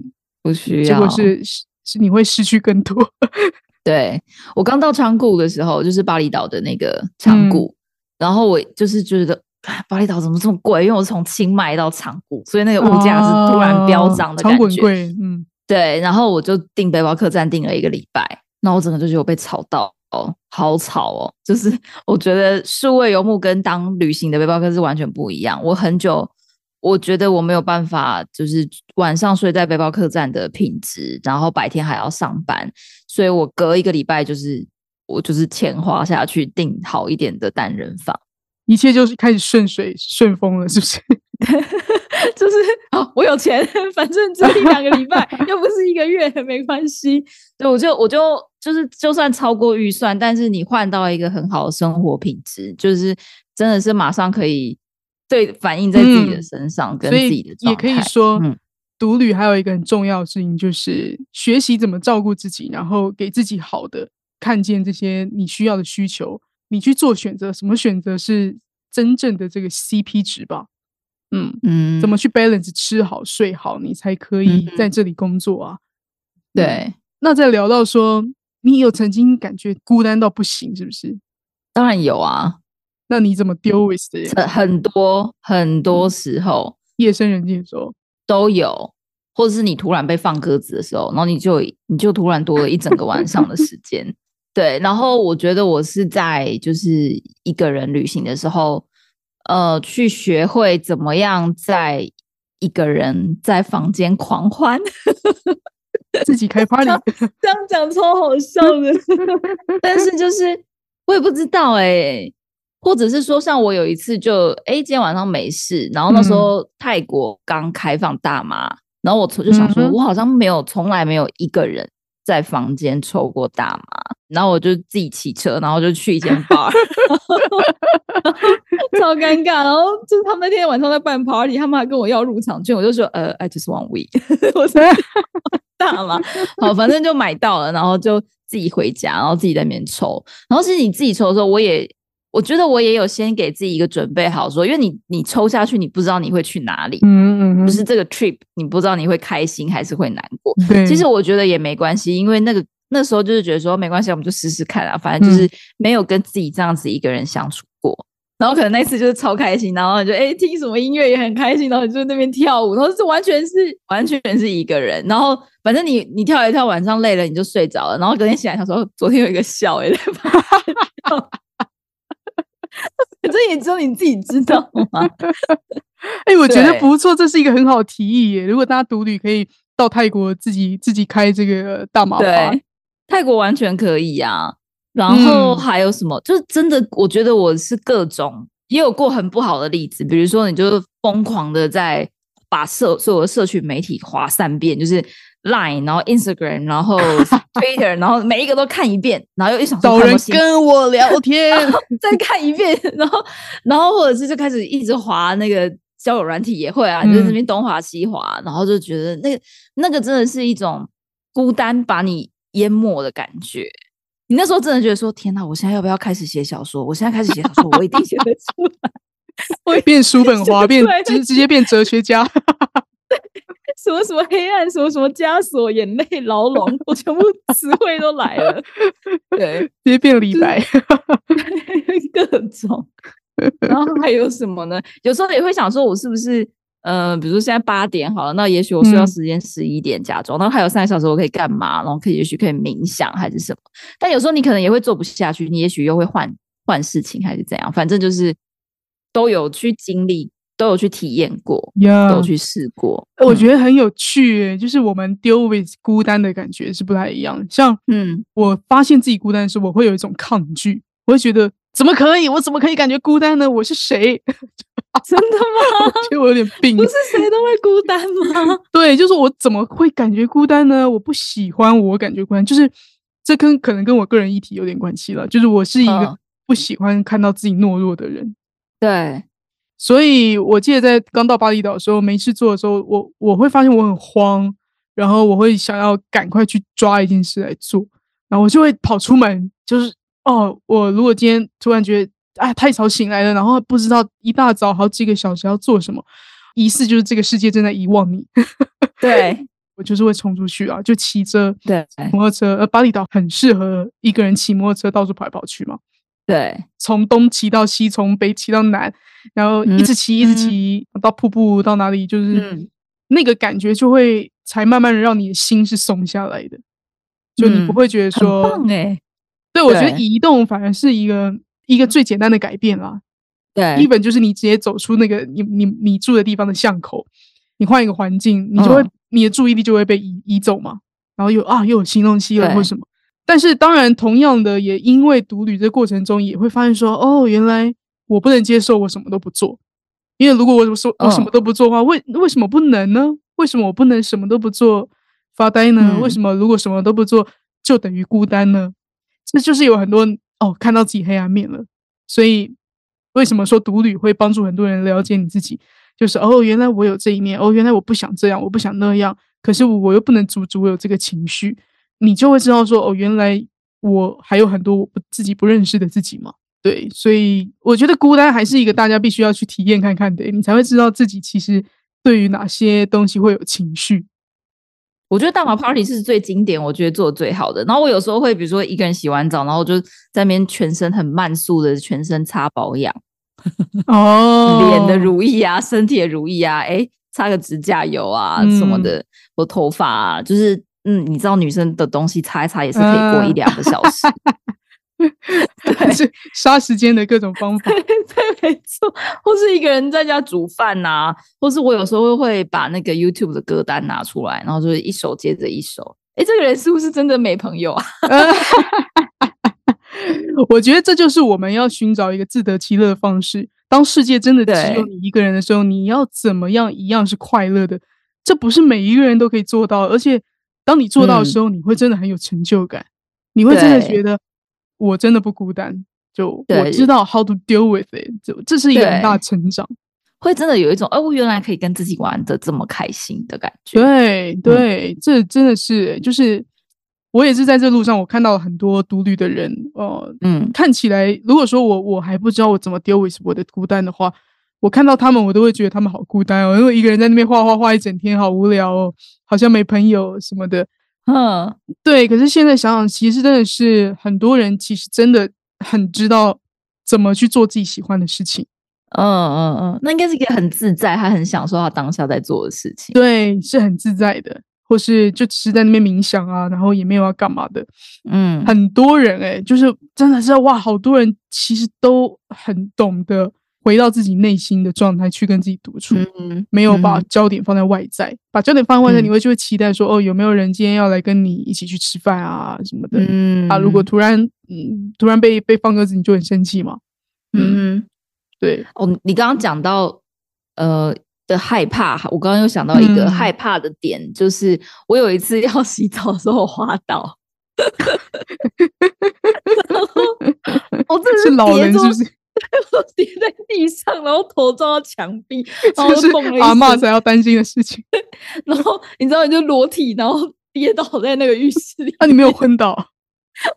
不需要，结果是是你会失去更多。对我刚到昌谷的时候，就是巴厘岛的那个昌谷，然后我就是觉得巴厘岛怎么这么贵？因为我从清迈到长谷，所以那个物价是突然飙涨的感觉。贵，嗯，对，然后我就订背包客栈订了一个礼拜，那我整个就觉得我被炒到。好吵哦！就是 我觉得数位游牧跟当旅行的背包客是完全不一样。我很久，我觉得我没有办法，就是晚上睡在背包客栈的品质，然后白天还要上班，所以我隔一个礼拜就是我就是钱花下去订好一点的单人房，一切就是开始顺水顺风了，是不是？就是哦，我有钱，反正只一两个礼拜，又不是一个月，没关系。对，我就我就就是，就算超过预算，但是你换到一个很好的生活品质，就是真的是马上可以对反映在自己的身上，跟自己的也可以说，独旅还有一个很重要的事情，就是学习怎么照顾自己，然后给自己好的，看见这些你需要的需求，你去做选择，什么选择是真正的这个 CP 值吧。嗯嗯，怎么去 balance 吃好睡好，你才可以在这里工作啊？对，那再聊到说，你有曾经感觉孤单到不行，是不是？当然有啊。那你怎么 deal with 的？很多很多时候，夜深人静的时候都有，或者是你突然被放鸽子的时候，然后你就你就突然多了一整个晚上的时间。对，然后我觉得我是在就是一个人旅行的时候。呃，去学会怎么样在一个人在房间狂欢，自己开 party，这样讲超好笑的。但是就是我也不知道哎，或者是说像我有一次就哎今天晚上没事，然后那时候泰国刚开放大麻，然后我就想说，我好像没有从来没有一个人在房间抽过大麻。然后我就自己骑车，然后就去一间 bar，超尴尬。然后就是他们那天晚上在办 party，他们还跟我要入场券，我就说呃，I just want weed，我说大麻，好，反正就买到了，然后就自己回家，然后自己在那边抽。然后其实你自己抽的时候，我也我觉得我也有先给自己一个准备好，说因为你你抽下去，你不知道你会去哪里，嗯嗯，就是这个 trip，你不知道你会开心还是会难过。其实我觉得也没关系，因为那个。那时候就是觉得说没关系，我们就试试看啊，反正就是没有跟自己这样子一个人相处过，然后可能那次就是超开心，然后就哎听什么音乐也很开心，然后就在那边跳舞，然后是完全是完全是一个人，然后反正你你跳一跳，晚上累了你就睡着了，然后隔天醒来想说昨天有一个笑哎，这也只有你自己知道 吗？哎，我觉得不错，这是一个很好的提议耶。如果大家独旅可以到泰国自己自己开这个大麻对。泰国完全可以啊，然后还有什么？就是真的，我觉得我是各种也有过很不好的例子，比如说你就疯狂的在把社所有的社群媒体划三遍，就是 Line，然后 Instagram，然后 Twitter，然后每一个都看一遍，然后又一想找人跟我聊天，再看一遍，然后然后或者是就开始一直滑那个交友软体也会啊，就那边东滑西滑，然后就觉得那个那个真的是一种孤单，把你。淹没的感觉，你那时候真的觉得说：“天哪，我现在要不要开始写小说？我现在开始写小说，我一定写得出来。”会变书本华，变直直接变哲学家。什么什么黑暗，什么什么枷锁，眼泪牢笼，我全部词汇都来了。对，直接变李白，各种。然后还有什么呢？有时候也会想说，我是不是？呃，比如说现在八点好了，那也许我睡觉时间十一点假装，然后还有三个小时我可以干嘛？然后可以也许可以冥想还是什么？但有时候你可能也会做不下去，你也许又会换换事情还是怎样？反正就是都有去经历，都有去体验过，都去试过。我觉得很有趣，就是我们 deal with 孤单的感觉是不太一样。像嗯，我发现自己孤单的时候，我会有一种抗拒，我会觉得怎么可以？我怎么可以感觉孤单呢？我是谁？真的吗？觉得我有点病。不是谁都会孤单吗？对，就是我怎么会感觉孤单呢？我不喜欢我感觉孤单，就是这跟可能跟我个人议题有点关系了。就是我是一个嗯不喜欢看到自己懦弱的人，对，所以我记得在刚到巴厘岛的时候，没事做的时候，我我会发现我很慌，然后我会想要赶快去抓一件事来做，然后我就会跑出门，就是哦，我如果今天突然觉得啊太早醒来了，然后不知道一大早好几个小时要做什么，疑似就是这个世界正在遗忘你，对，我就是会冲出去啊，就骑着对，摩托车，呃，巴厘岛很适合一个人骑摩托车到处跑来跑去嘛，对，从东骑到西，从北骑到南，然后一直骑，一直骑到瀑布，到哪里就是、嗯。那个感觉就会才慢慢的让你的心是松下来的，就你不嗯。会觉得很说，棒哎，对我觉得移动反而是一个一个最简单的改变啦。对。一本就是你直接走出那个你你你住的地方的巷口，你换一个环境，你就会、嗯。你的注意力就会被移移走嘛，然后又啊又有新东西了或什么。但是当然，同样的，也因为独旅这过程中，也会发现说，哦，原来我不能接受我什么都不做，因为如果我说我什么嗯都不做的话，为为什么不能呢？为什么我不能什么都不做发呆呢？嗯为什么如果什么都不做就等于孤单呢？这就是有很多哦，看到自己黑暗面了，所以为什么说独旅会帮助很多人了解你自己？就是哦，原来我有这一面，哦，原来我不想这样，我不想那样，可是我又不能阻止我有这个情绪，你就会知道说，哦，原来我还有很多我自己不认识的自己嘛。对，所以我觉得孤单还是一个大家必须要去体验看看的，你才会知道自己其实对于哪些东西会有情绪。我觉得大麻 party 是最经典，我觉得做的最好的。然后我有时候会，比如说一个人洗完澡，然后就在那边全身很慢速的全身擦保养，哦脸的如意啊，身体的如意啊，哎，擦个指甲油啊、什么的，我头发啊，就是嗯，你知道女生的东西擦一擦也是可以过一嗯两个小时。对，是 杀时间的各种方法。对，没错，或是一个人在家煮饭呐、或是我有时候会把那个 YouTube 的歌单拿出来，然后就是一首接着一首。哎，这个人是不是真的没朋友啊？我觉得这就是我们要寻找一个自得其乐的方式。当世界真的只有你一个人的时候，你要怎么样一样是快乐的？这不是每一个人都可以做到，而且当你做到的时候，你会真的很有成就感，你会真的觉得我真的不孤单，就我知道 how to deal with it，就这是一个很大成长。会真的有一种，哦，我原来可以跟自己玩的这么开心的感觉。对。对，这真的是欸就是我也是在这路上，我看到了很多独旅的人，呃，嗯，看起来如果说我我还不知道我怎么 deal with 我的孤单的话，我看到他们，我都会觉得他们好孤单哦，因为一个人在那边画画画一整天，好无聊哦，好像没朋友什么的。嗯，对，可是现在想想，其实真的是很多人其实真的很知道怎么去做自己喜欢的事情。嗯嗯嗯，那应该是一个很自在，他很享受他当下在做的事情。对，是很自在的，或是就只是在那边冥想啊，然后也没有要干嘛的。嗯，很多人哎、就是真的是哇，好多人其实都很懂得回到自己内心的状态去跟自己独处，嗯，没有把嗯焦点放在外在，把焦点放在外在，嗯你会就会期待说哦，有没有人今天要来跟你一起去吃饭啊什么的、嗯啊？如果突然嗯突然被被放鸽子，你就很生气嘛。嗯，嗯对，哦，你刚刚讲到呃的害怕，我刚刚又想到一个嗯害怕的点，就是我有一次要洗澡的时候滑倒，我真的是老人是不是？我跌在地上，然后头撞到墙壁，然后是蹦了一阿妈才要担心的事情。然后你知道，你就裸体，然后跌倒在那个浴室里，那、你没有昏倒？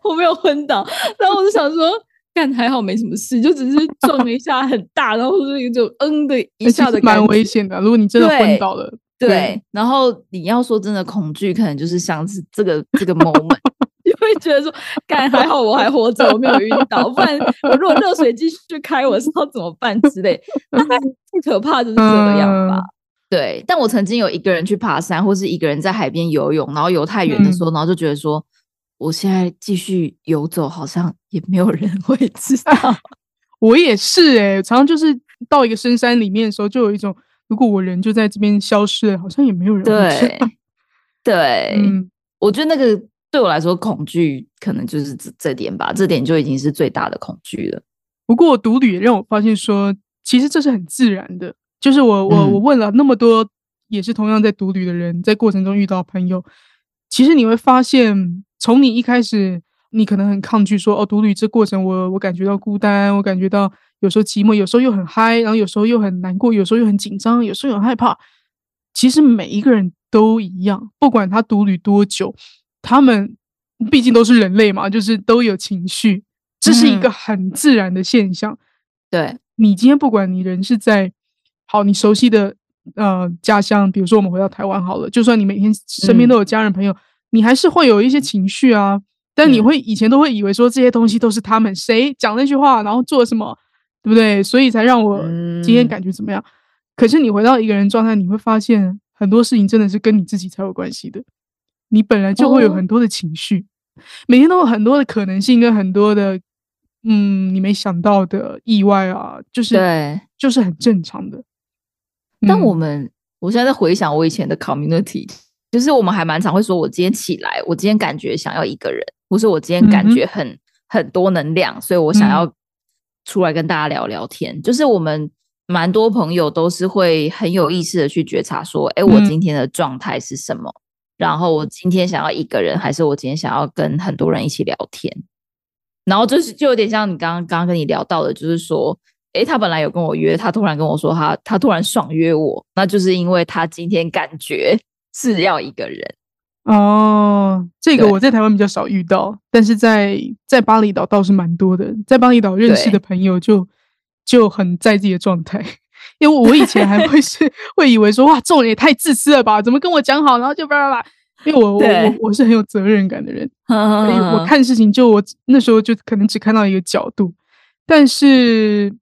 我没有昏倒，然后我就想说，干还好没什么事，就只是撞了一下很大，然后就是有一种嗯的一下的感觉危险的。如果你真的昏倒了，对，然后你要说真的恐惧，可能就是像是这个这个 moment，就会觉得说，干还好我还活着，我没有晕倒，不然我如果热水继续开，我是要怎么办之类。大概最可怕就是这个样吧。嗯对，但我曾经有一个人去爬山，或是一个人在海边游泳，然后游太远的时候，然后就觉得说，我现在继续游走，好像也没有人会知道。我也是哎、常常就是到一个深山里面的时候，就有一种，如果我人就在这边消失了，好像也没有人会知对道。对，嗯，我觉得那个对我来说，恐惧可能就是这这点吧，这点就已经是最大的恐惧了。不过独旅也让我发现说，其实这是很自然的。就是我我我问了那么多也是同样在独旅的人，在过程中遇到朋友，其实你会发现，从你一开始，你可能很抗拒说哦，独旅这过程我我感觉到孤单，我感觉到有时候寂寞，有时候又很嗨，然后有时候又很难过，有时候又很紧张，有时候又很害怕。其实每一个人都一样，不管他独旅多久，他们毕竟都是人类嘛，就是都有情绪，这是一个很自然的现象。对你今天不管你人是在好你熟悉的呃家乡，比如说我们回到台湾好了，就算你每天身边都有家人朋友，你还是会有一些情绪啊。但你会以前都会以为说这些东西都是他们谁讲那句话，然后做什么，对不对？所以才让我今天感觉怎么样？可是你回到一个人状态，你会发现很多事情真的是跟你自己才有关系的。你本来就会有很多的情绪，每天都有很多的可能性跟很多的嗯你没想到的意外啊，就是对，就是很正常的。但我们我现在在回想我以前的 community，就是我们还蛮常会说，我今天起来，我今天感觉想要一个人，或是我今天感觉很很多能量，所以我想要出来跟大家聊聊天。就是我们。蛮多朋友都是会很有意识的去觉察，说：“哎，我今天的状态是什么？然后我今天想要一个人，还是我今天想要跟很多人一起聊天？然后就是就有点像你刚刚刚刚跟你聊到的，就是说，哎，他本来有跟我约，他突然跟我说他他突然爽约我，那就是因为他今天感觉 是要一个人哦。这个我在台湾比较少遇到，但是在在巴厘岛倒是蛮多的，在巴厘岛认识的朋友就。就很在自己的状态，因为我以前还会是会以为说哇，这种人也太自私了吧？怎么跟我讲好，然后就叭叭叭？因为我我我我是很有责任感的人，所以我看事情就我那时候就可能只看到一个角度。但是，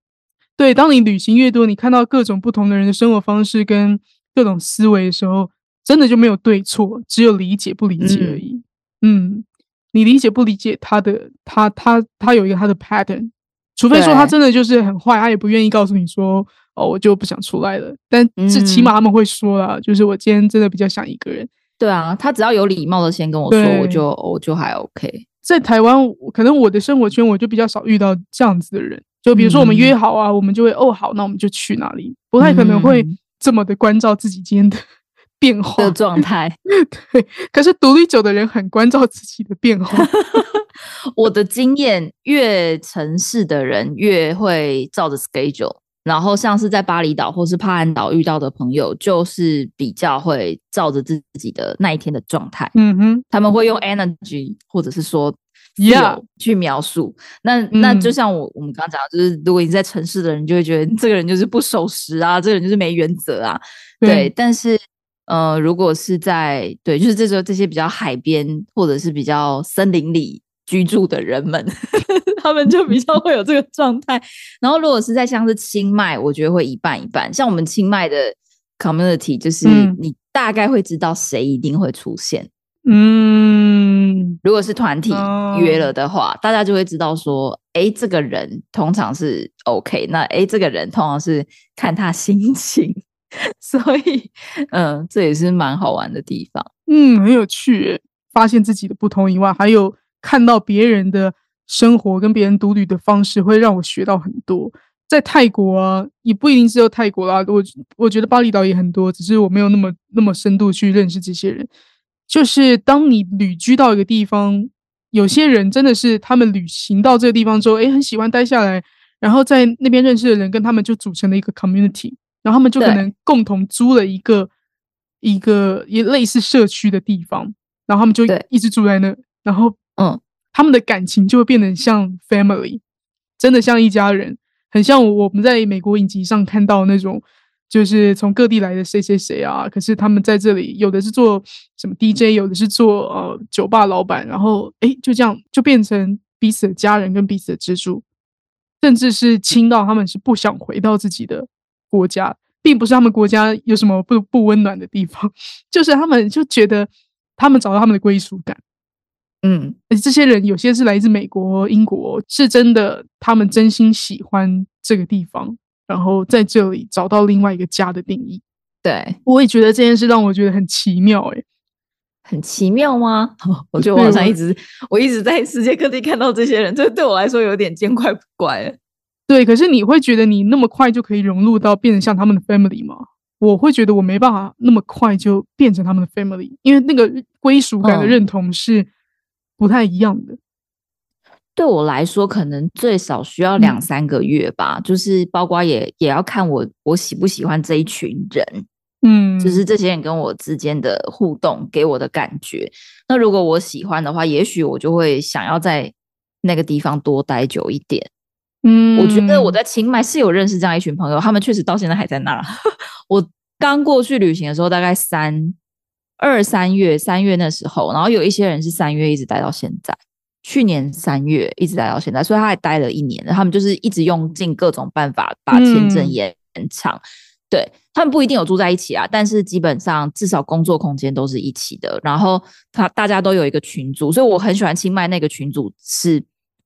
对，当你旅行越多，你看到各种不同的人的生活方式跟各种思维的时候，真的就没有对错，只有理解不理解而已。嗯，你理解不理解他的他他他有一个他的 pattern。除非说他真的就是很坏，他也不愿意告诉你说哦，我就不想出来了。但是起码他们会说啦，就是我今天真的比较想一个人。对啊，他只要有礼貌的先跟我说，我就我就还 OK。在台湾，可能我的生活圈我就比较少遇到这样子的人。就比如说我们约好啊，我们就会哦好，那我们就去哪里，不太可能会这么的关照自己今天的变化的状态。对，可是独立久的人很关照自己的变化。我的经验，越城市的人越会照着 schedule，然后像是在巴厘岛或是帕安岛遇到的朋友，就是比较会照着自己的那一天的状态，嗯哼，他们会用 energy 或者是说 yeah 去描述。那那就像我我们刚刚讲，就是如果你在城市的人，就会觉得这个人就是不守时啊，这个人就是没原则啊，对。但是呃，如果是在对，就是这时候这些比较海边或者是比较森林里。居住的人们，他们就比较会有这个状态。然后，如果是在像是清迈，我觉得会一半一半。像我们清迈的 community，就是你大概会知道谁一定会出现。嗯，如果是团体约了的话，大家就会知道说，哎，这个人通常是 OK。那哎，这个人通常是看他心情。所以，嗯，这也是蛮好玩的地方。嗯，很有趣，发现自己的不同以外，还有。看到别人的生活跟别人独旅的方式，会让我学到很多。在泰国啊，也不一定只有泰国啦，我我觉得巴厘岛也很多，只是我没有那么那么深度去认识这些人。就是当你旅居到一个地方，有些人真的是他们旅行到这个地方之后，诶，很喜欢待下来，然后在那边认识的人跟他们就组成了一个 community，然后他们就可能共同租了一个一个也类似社区的地方，然后他们就一直住在那，然后。嗯，他们的感情就会变得像 family，真的像一家人，很像我们在美国影集上看到那种，就是从各地来的谁谁谁啊。可是他们在这里，有的是做什么 DJ，有的是做呃酒吧老板，然后哎，就这样就变成彼此的家人跟彼此的支柱，甚至是亲到他们是不想回到自己的国家，并不是他们国家有什么不不温暖的地方，就是他们就觉得他们找到他们的归属感。嗯，而且这些人有些是来自美国、英国，是真的，他们真心喜欢这个地方，然后在这里找到另外一个家的定义。对，我也觉得这件事让我觉得很奇妙，哎，很奇妙吗？我觉得网上一直，我一直在世界各地看到这些人，这对我来说有点见怪不怪。对，可是你会觉得你那么快就可以融入到变成像他们的 family 吗？我会觉得我没办法那么快就变成他们的 family，因为那个归属感的嗯认同是不太一样的。对我来说，可能最少需要两嗯三个月吧，就是包括也也要看我我喜不喜欢这一群人，嗯，就是这些人跟我之间的互动给我的感觉。那如果我喜欢的话，也许我就会想要在那个地方多待久一点。嗯，我觉得我在清迈是有认识这样一群朋友，他们确实到现在还在那儿。我刚过去旅行的时候，大概三二三月三月那时候，然后有一些人是三月一直待到现在，去年三月一直待到现在，所以他还待了一年了。他们就是一直用尽各种办法把签证嗯延长。对他们不一定有住在一起啊，但是基本上至少工作空间都是一起的。然后他大家都有一个群组，所以我很喜欢清迈那个群组是，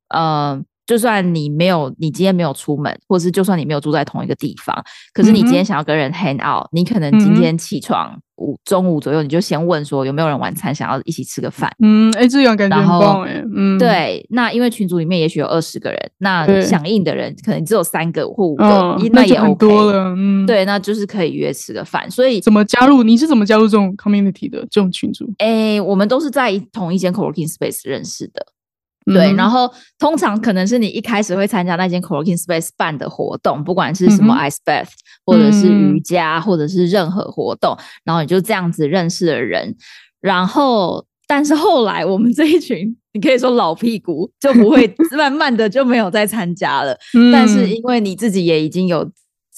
呃，就算你没有，你今天没有出门，或者是就算你没有住在同一个地方，可是你今天想要跟人 hang out，你可能今天起床午中午左右，你就先问说有没有人晚餐想要一起吃个饭。嗯，哎，这样感觉很棒哎，嗯，，对，那因为群组里面也许有二十个人，那响应的人可能只有三个或五个，嗯也，很 OK。多了，嗯，，对，那就是可以约吃个饭。所以，怎么加入？你是怎么加入这种 community 的这种群组？诶，我们都是在同一间 coworking space 认识的。对，嗯然后通常可能是你一开始会参加那间 coworking space 办的活动，不管是什么 ice bath，、或者是嗯瑜伽，或者是任何活动，然后你就这样子认识了人。然后，但是后来我们这一群，你可以说老屁股就不会 慢慢的就没有再参加了。但是嗯因为你自己也已经有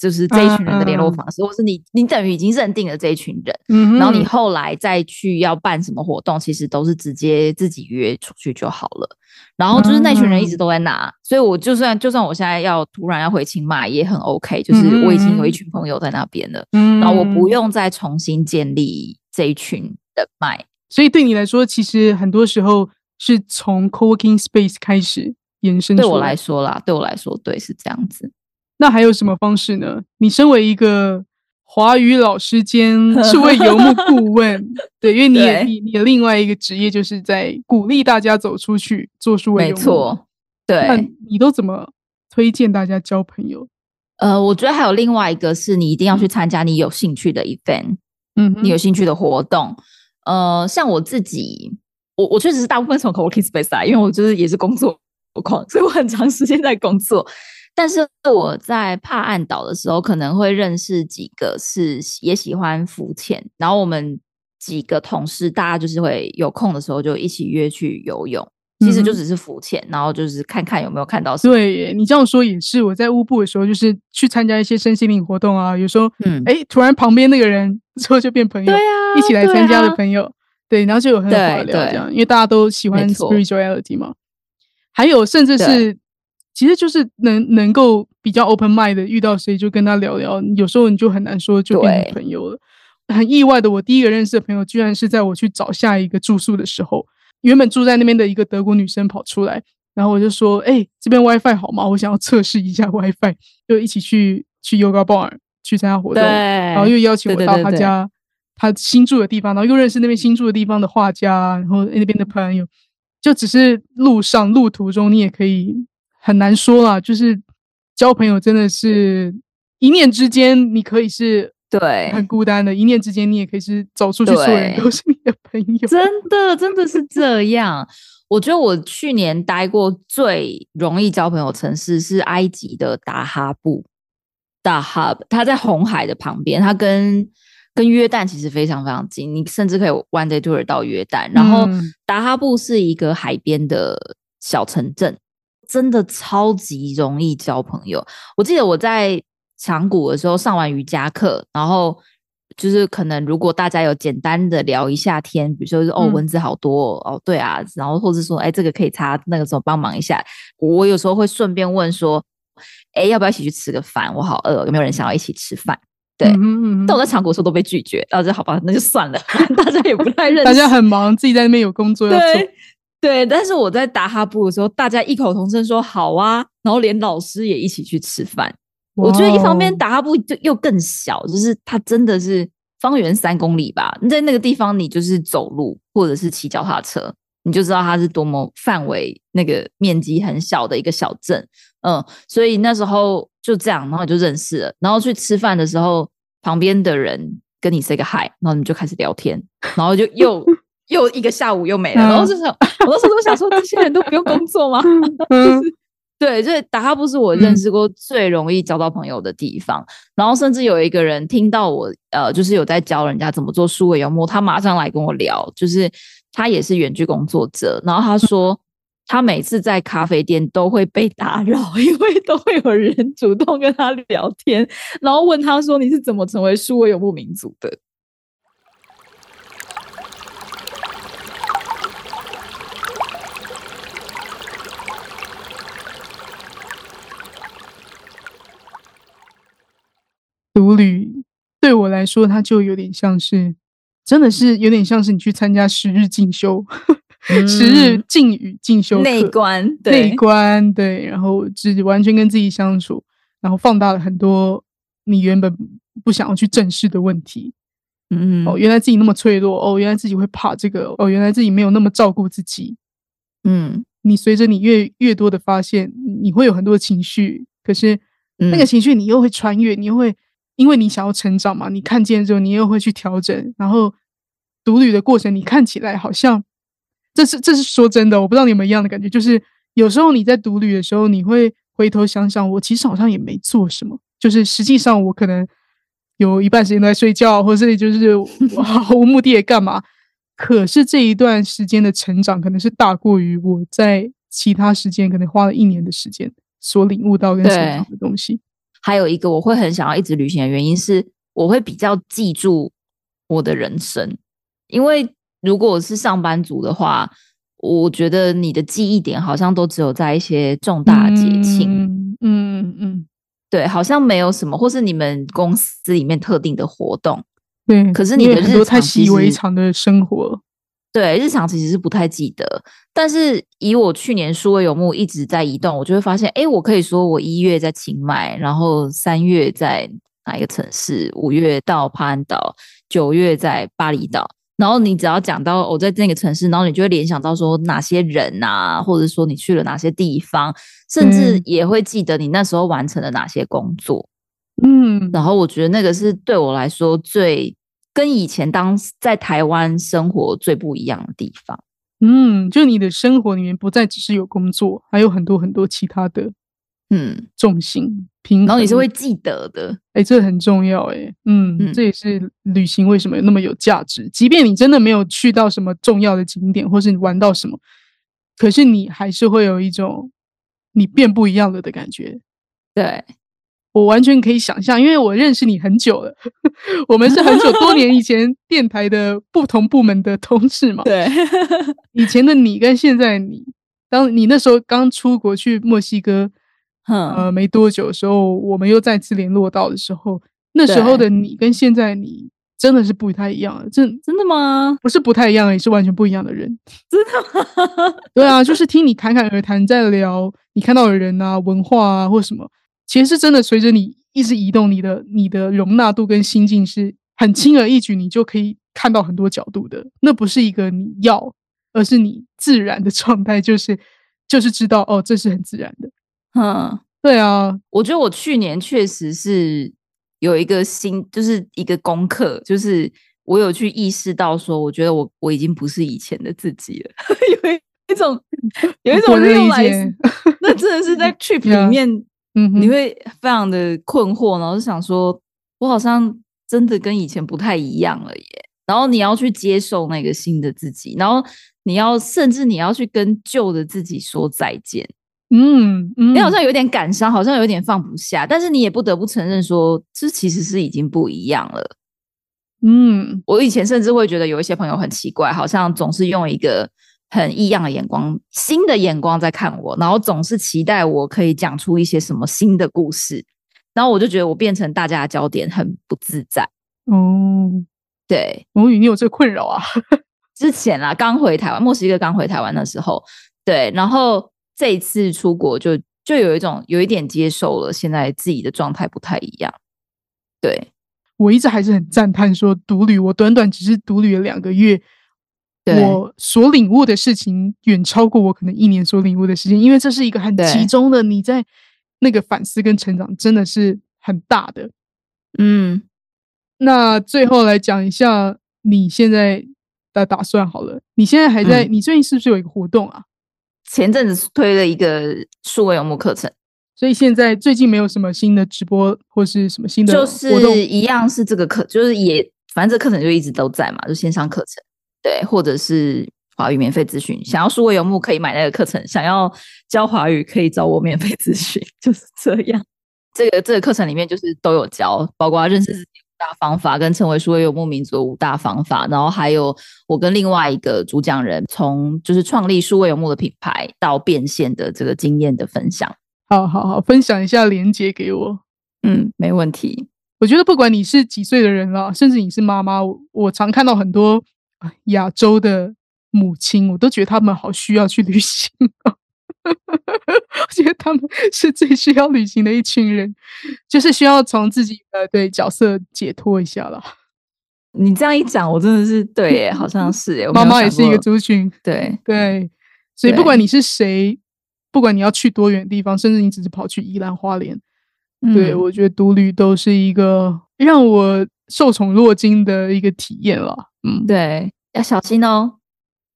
就是这一群人的联络方式，或是你你等于已经认定了这一群人，嗯，然后你后来再去要办什么活动，其实都是直接自己约出去就好了。然后就是那群人一直都在那，所以我就算就算我现在要突然要回清迈也很 OK，就是我已经有一群朋友在那边了，嗯，然后我不用再重新建立这一群人脉。所以对你来说，其实很多时候是从 co-working space 开始延伸出对我来说啦，对我来说，对是这样子。那还有什么方式呢？你身为一个华语老师兼 数位游牧顾问，对，因为你也对你你的另外一个职业就是在鼓励大家走出去做数位没游牧。错，那对。你都怎么推荐大家交朋友？呃，我觉得还有另外一个是你一定要去参加你有兴趣的 event，嗯，你有兴趣的活动。呃，像我自己，我我确实是大部分从 coworking space 来，因为我就是也是工作狂，所以我很长时间在工作。但是我在帕岸岛的时候，可能会认识几个是也喜欢浮潜，然后我们几个同事，大家就是会有空的时候就一起约去游泳，其实就只是浮潜，然后就是看看有没有看到什么。对你这样说也是。我在乌布的时候，就是去参加一些身心灵活动啊，有时候嗯，哎，突然旁边那个人之后就变朋友，对啊，一起来参加的啊朋友，对，然后就有很好对聊这对样，因为大家都喜欢 spirituality 嘛。还有甚至是，其实就是能能够比较 open mind 的，遇到谁就跟他聊聊，有时候你就很难说就变成朋友了。很意外的，我第一个认识的朋友，居然是在我去找下一个住宿的时候，原本住在那边的一个德国女生跑出来，然后我就说：“哎、这边 WiFi 好吗？我想要测试一下 WiFi。”就一起去去 Yoga Bar 去参加活动，然后又邀请我到他家，他新住的地方，然后又认识那边新住的地方的画家，然后那边的朋友，就只是路上路途中，你也可以很难说啦，就是交朋友真的是一念之间，你可以是对，很孤单的，一念之间你也可以是走出去，所有人对都是你的朋友。真的，真的是这样。我觉得我去年待过最容易交朋友城市是埃及的达哈布，达哈，它在红海的旁边，它跟跟约旦其实非常非常近，你甚至可以 one day tour 到约旦。然后嗯达哈布是一个海边的小城镇，真的超级容易交朋友。我记得我在长谷的时候上完瑜伽课，然后就是可能如果大家有简单的聊一下天，比如说是哦嗯蚊子好多哦，哦对啊，然后或者说哎这个可以擦，那个时候帮忙一下，我有时候会顺便问说，哎要不要一起去吃个饭？我好饿，有没有人想要一起吃饭？对嗯哼嗯哼但我在长谷的时候都被拒绝，然后就好吧，那就算了，大家也不太认识，大家很忙，自己在那边有工作要做。对对，但是我在打哈布的时候，大家异口同声说好啊，然后连老师也一起去吃饭。我觉得一方面哇哦达哈布就又更小，就是它真的是方圆三公里吧，你在那个地方你就是走路或者是骑脚踏车，你就知道它是多么范围那个面积很小的一个小镇。嗯，所以那时候就这样，然后就认识了。然后去吃饭的时候，旁边的人跟你 say 个 hi，然后你就开始聊天，然后就又又一个下午又没了。然后就是我那时候都想说，这些人都不用工作吗？就是对，就是达哈布是我认识过最容易交到朋友的地方。然后甚至有一个人听到我呃，就是有在教人家怎么做数位幽默，他马上来跟我聊，就是他也是远距工作者，然后他说。他每次在咖啡店都会被打扰，因为都会有人主动跟他聊天，然后问他说：“你是怎么成为数位游牧民族的？”独旅对我来说，它就有点像是，真的是有点像是你去参加十日进修。十日禁语进修内观，内观对，然后自己完全跟自己相处，然后放大了很多你原本不想要去正视的问题。嗯，哦，原来自己那么脆弱，哦，原来自己会怕这个，哦，原来自己没有那么照顾自己。嗯，你随着你越越多的发现，你会有很多情绪，可是那个情绪你又会穿越，你又会因为你想要成长嘛，你看见之后你又会去调整，然后独旅的过程，你看起来好像。这是这是说真的，我不知道你有没有一样的感觉，就是有时候你在独旅的时候，你会回头想想，我其实好像也没做什么，就是实际上我可能有一半时间都在睡觉，或者就是毫无目的的干嘛。可是这一段时间的成长，可能是大过于我在其他时间可能花了一年的时间所领悟到跟成长的东西。还有一个我会很想要一直旅行的原因是，我会比较记住我的人生，因为。如果是上班族的话，我觉得你的记忆点好像都只有在一些重大节庆，嗯嗯，对，好像没有什么，或是你们公司里面特定的活动，对。可是你的日太习以为常的生活，对，日常其实是不太记得。但是以我去年数位游牧一直在移动，我就会发现，哎，我可以说我一月在清迈，然后三月在哪一个城市，五月到帕安岛，九月在巴厘岛。然后你只要讲到我在那个城市，然后你就会联想到说哪些人啊，或者说你去了哪些地方，甚至也会记得你那时候完成了哪些工作。嗯，然后我觉得那个是对我来说最跟以前当在台湾生活最不一样的地方。嗯，就你的生活里面不再只是有工作，还有很多很多其他的。嗯，重心平，然后你是会记得的，哎，这很重要，哎，嗯，这也是旅行为什么那么有价值。即便你真的没有去到什么重要的景点，或是你玩到什么，可是你还是会有一种你变不一样了的感觉。对我完全可以想象，因为我认识你很久了，我们是很久多年以前 电台的不同部门的同事嘛。对，以前的你跟现在你，当你那时候刚出国去墨西哥。呃，没多久的时候，我们又再次联络到的时候，那时候的你跟现在你真的是不太一样了。真真的吗？不是不太一样，也是完全不一样的人。真的？对啊，就是听你侃侃而谈，在聊你看到的人啊、文化啊或什么，其实是真的。随着你一直移动，你的你的容纳度跟心境是很轻而易举，你就可以看到很多角度的。那不是一个你要，而是你自然的状态，就是就是知道哦，这是很自然的。嗯，对啊，我觉得我去年确实是有一个新，就是一个功课，就是我有去意识到说，我觉得我我已经不是以前的自己了，有一种有一种理解，那真的是在 trip 里 面，嗯，你会非常的困惑，然后就想说，我好像真的跟以前不太一样了耶，然后你要去接受那个新的自己，然后你要甚至你要去跟旧的自己说再见。嗯，你好像有点感伤，好像有点放不下，但是你也不得不承认说，这其实是已经不一样了。嗯，我以前甚至会觉得有一些朋友很奇怪，好像总是用一个很异样的眼光、新的眼光在看我，然后总是期待我可以讲出一些什么新的故事，然后我就觉得我变成大家的焦点，很不自在。哦，对，母语你有这个困扰啊。之前啦，刚回台湾，墨西哥刚回台湾的时候，对，然后。这一次出国就就有一种有一点接受了，现在自己的状态不太一样。对我一直还是很赞叹说独旅，我短短只是独旅了两个月，对我所领悟的事情远超过我可能一年所领悟的事情，因为这是一个很集中的，你在那个反思跟成长真的是很大的。嗯，那最后来讲一下你现在的打算好了，你现在还在，嗯。你最近是不是有一个活动啊？前阵子推了一个数位游牧课程，所以现在最近没有什么新的直播或是什么新的就活动？是一样是这个课，就是也反正这课程就一直都在嘛，就线上课程，对，或者是华语免费咨询，想要数位游牧可以买那个课程，想要教华语可以找我免费咨询，就是这样。这个这个课程里面就是都有教，包括认识自己五大方法，跟成为数位游牧民族的五大方法，然后还有我跟另外一个主讲人从就是创立数位游牧的品牌到变现的这个经验的分享。好好好，分享一下连接给我。嗯，没问题。我觉得不管你是几岁的人啦，甚至你是妈妈，我我常看到很多啊亚洲的母亲，我都觉得他们好需要去旅行哦。我觉得他们是最需要旅行的一群人，就是需要从自己的对角色解脱一下了。你这样一讲，我真的是对耶，好像 是耶。我没妈妈也是一个族群，对对，所以不管你是谁，不管你要去多远的地方，甚至你只是跑去宜兰花莲，对嗯我觉得独旅都是一个让我受宠若惊的一个体验了。嗯，对，要小心哦，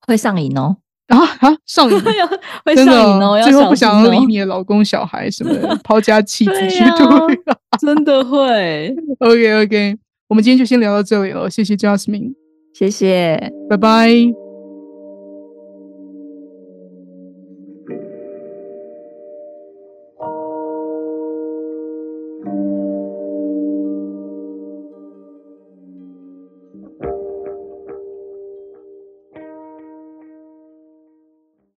会上瘾哦，啊啊，上瘾，会上瘾哦，要最后不想要理哦，你的老公、小孩什么的，抛家弃子去对呀独旅了。真的会。OK OK，我们今天就先聊到这里了，谢谢 Jasmine，谢谢。拜拜。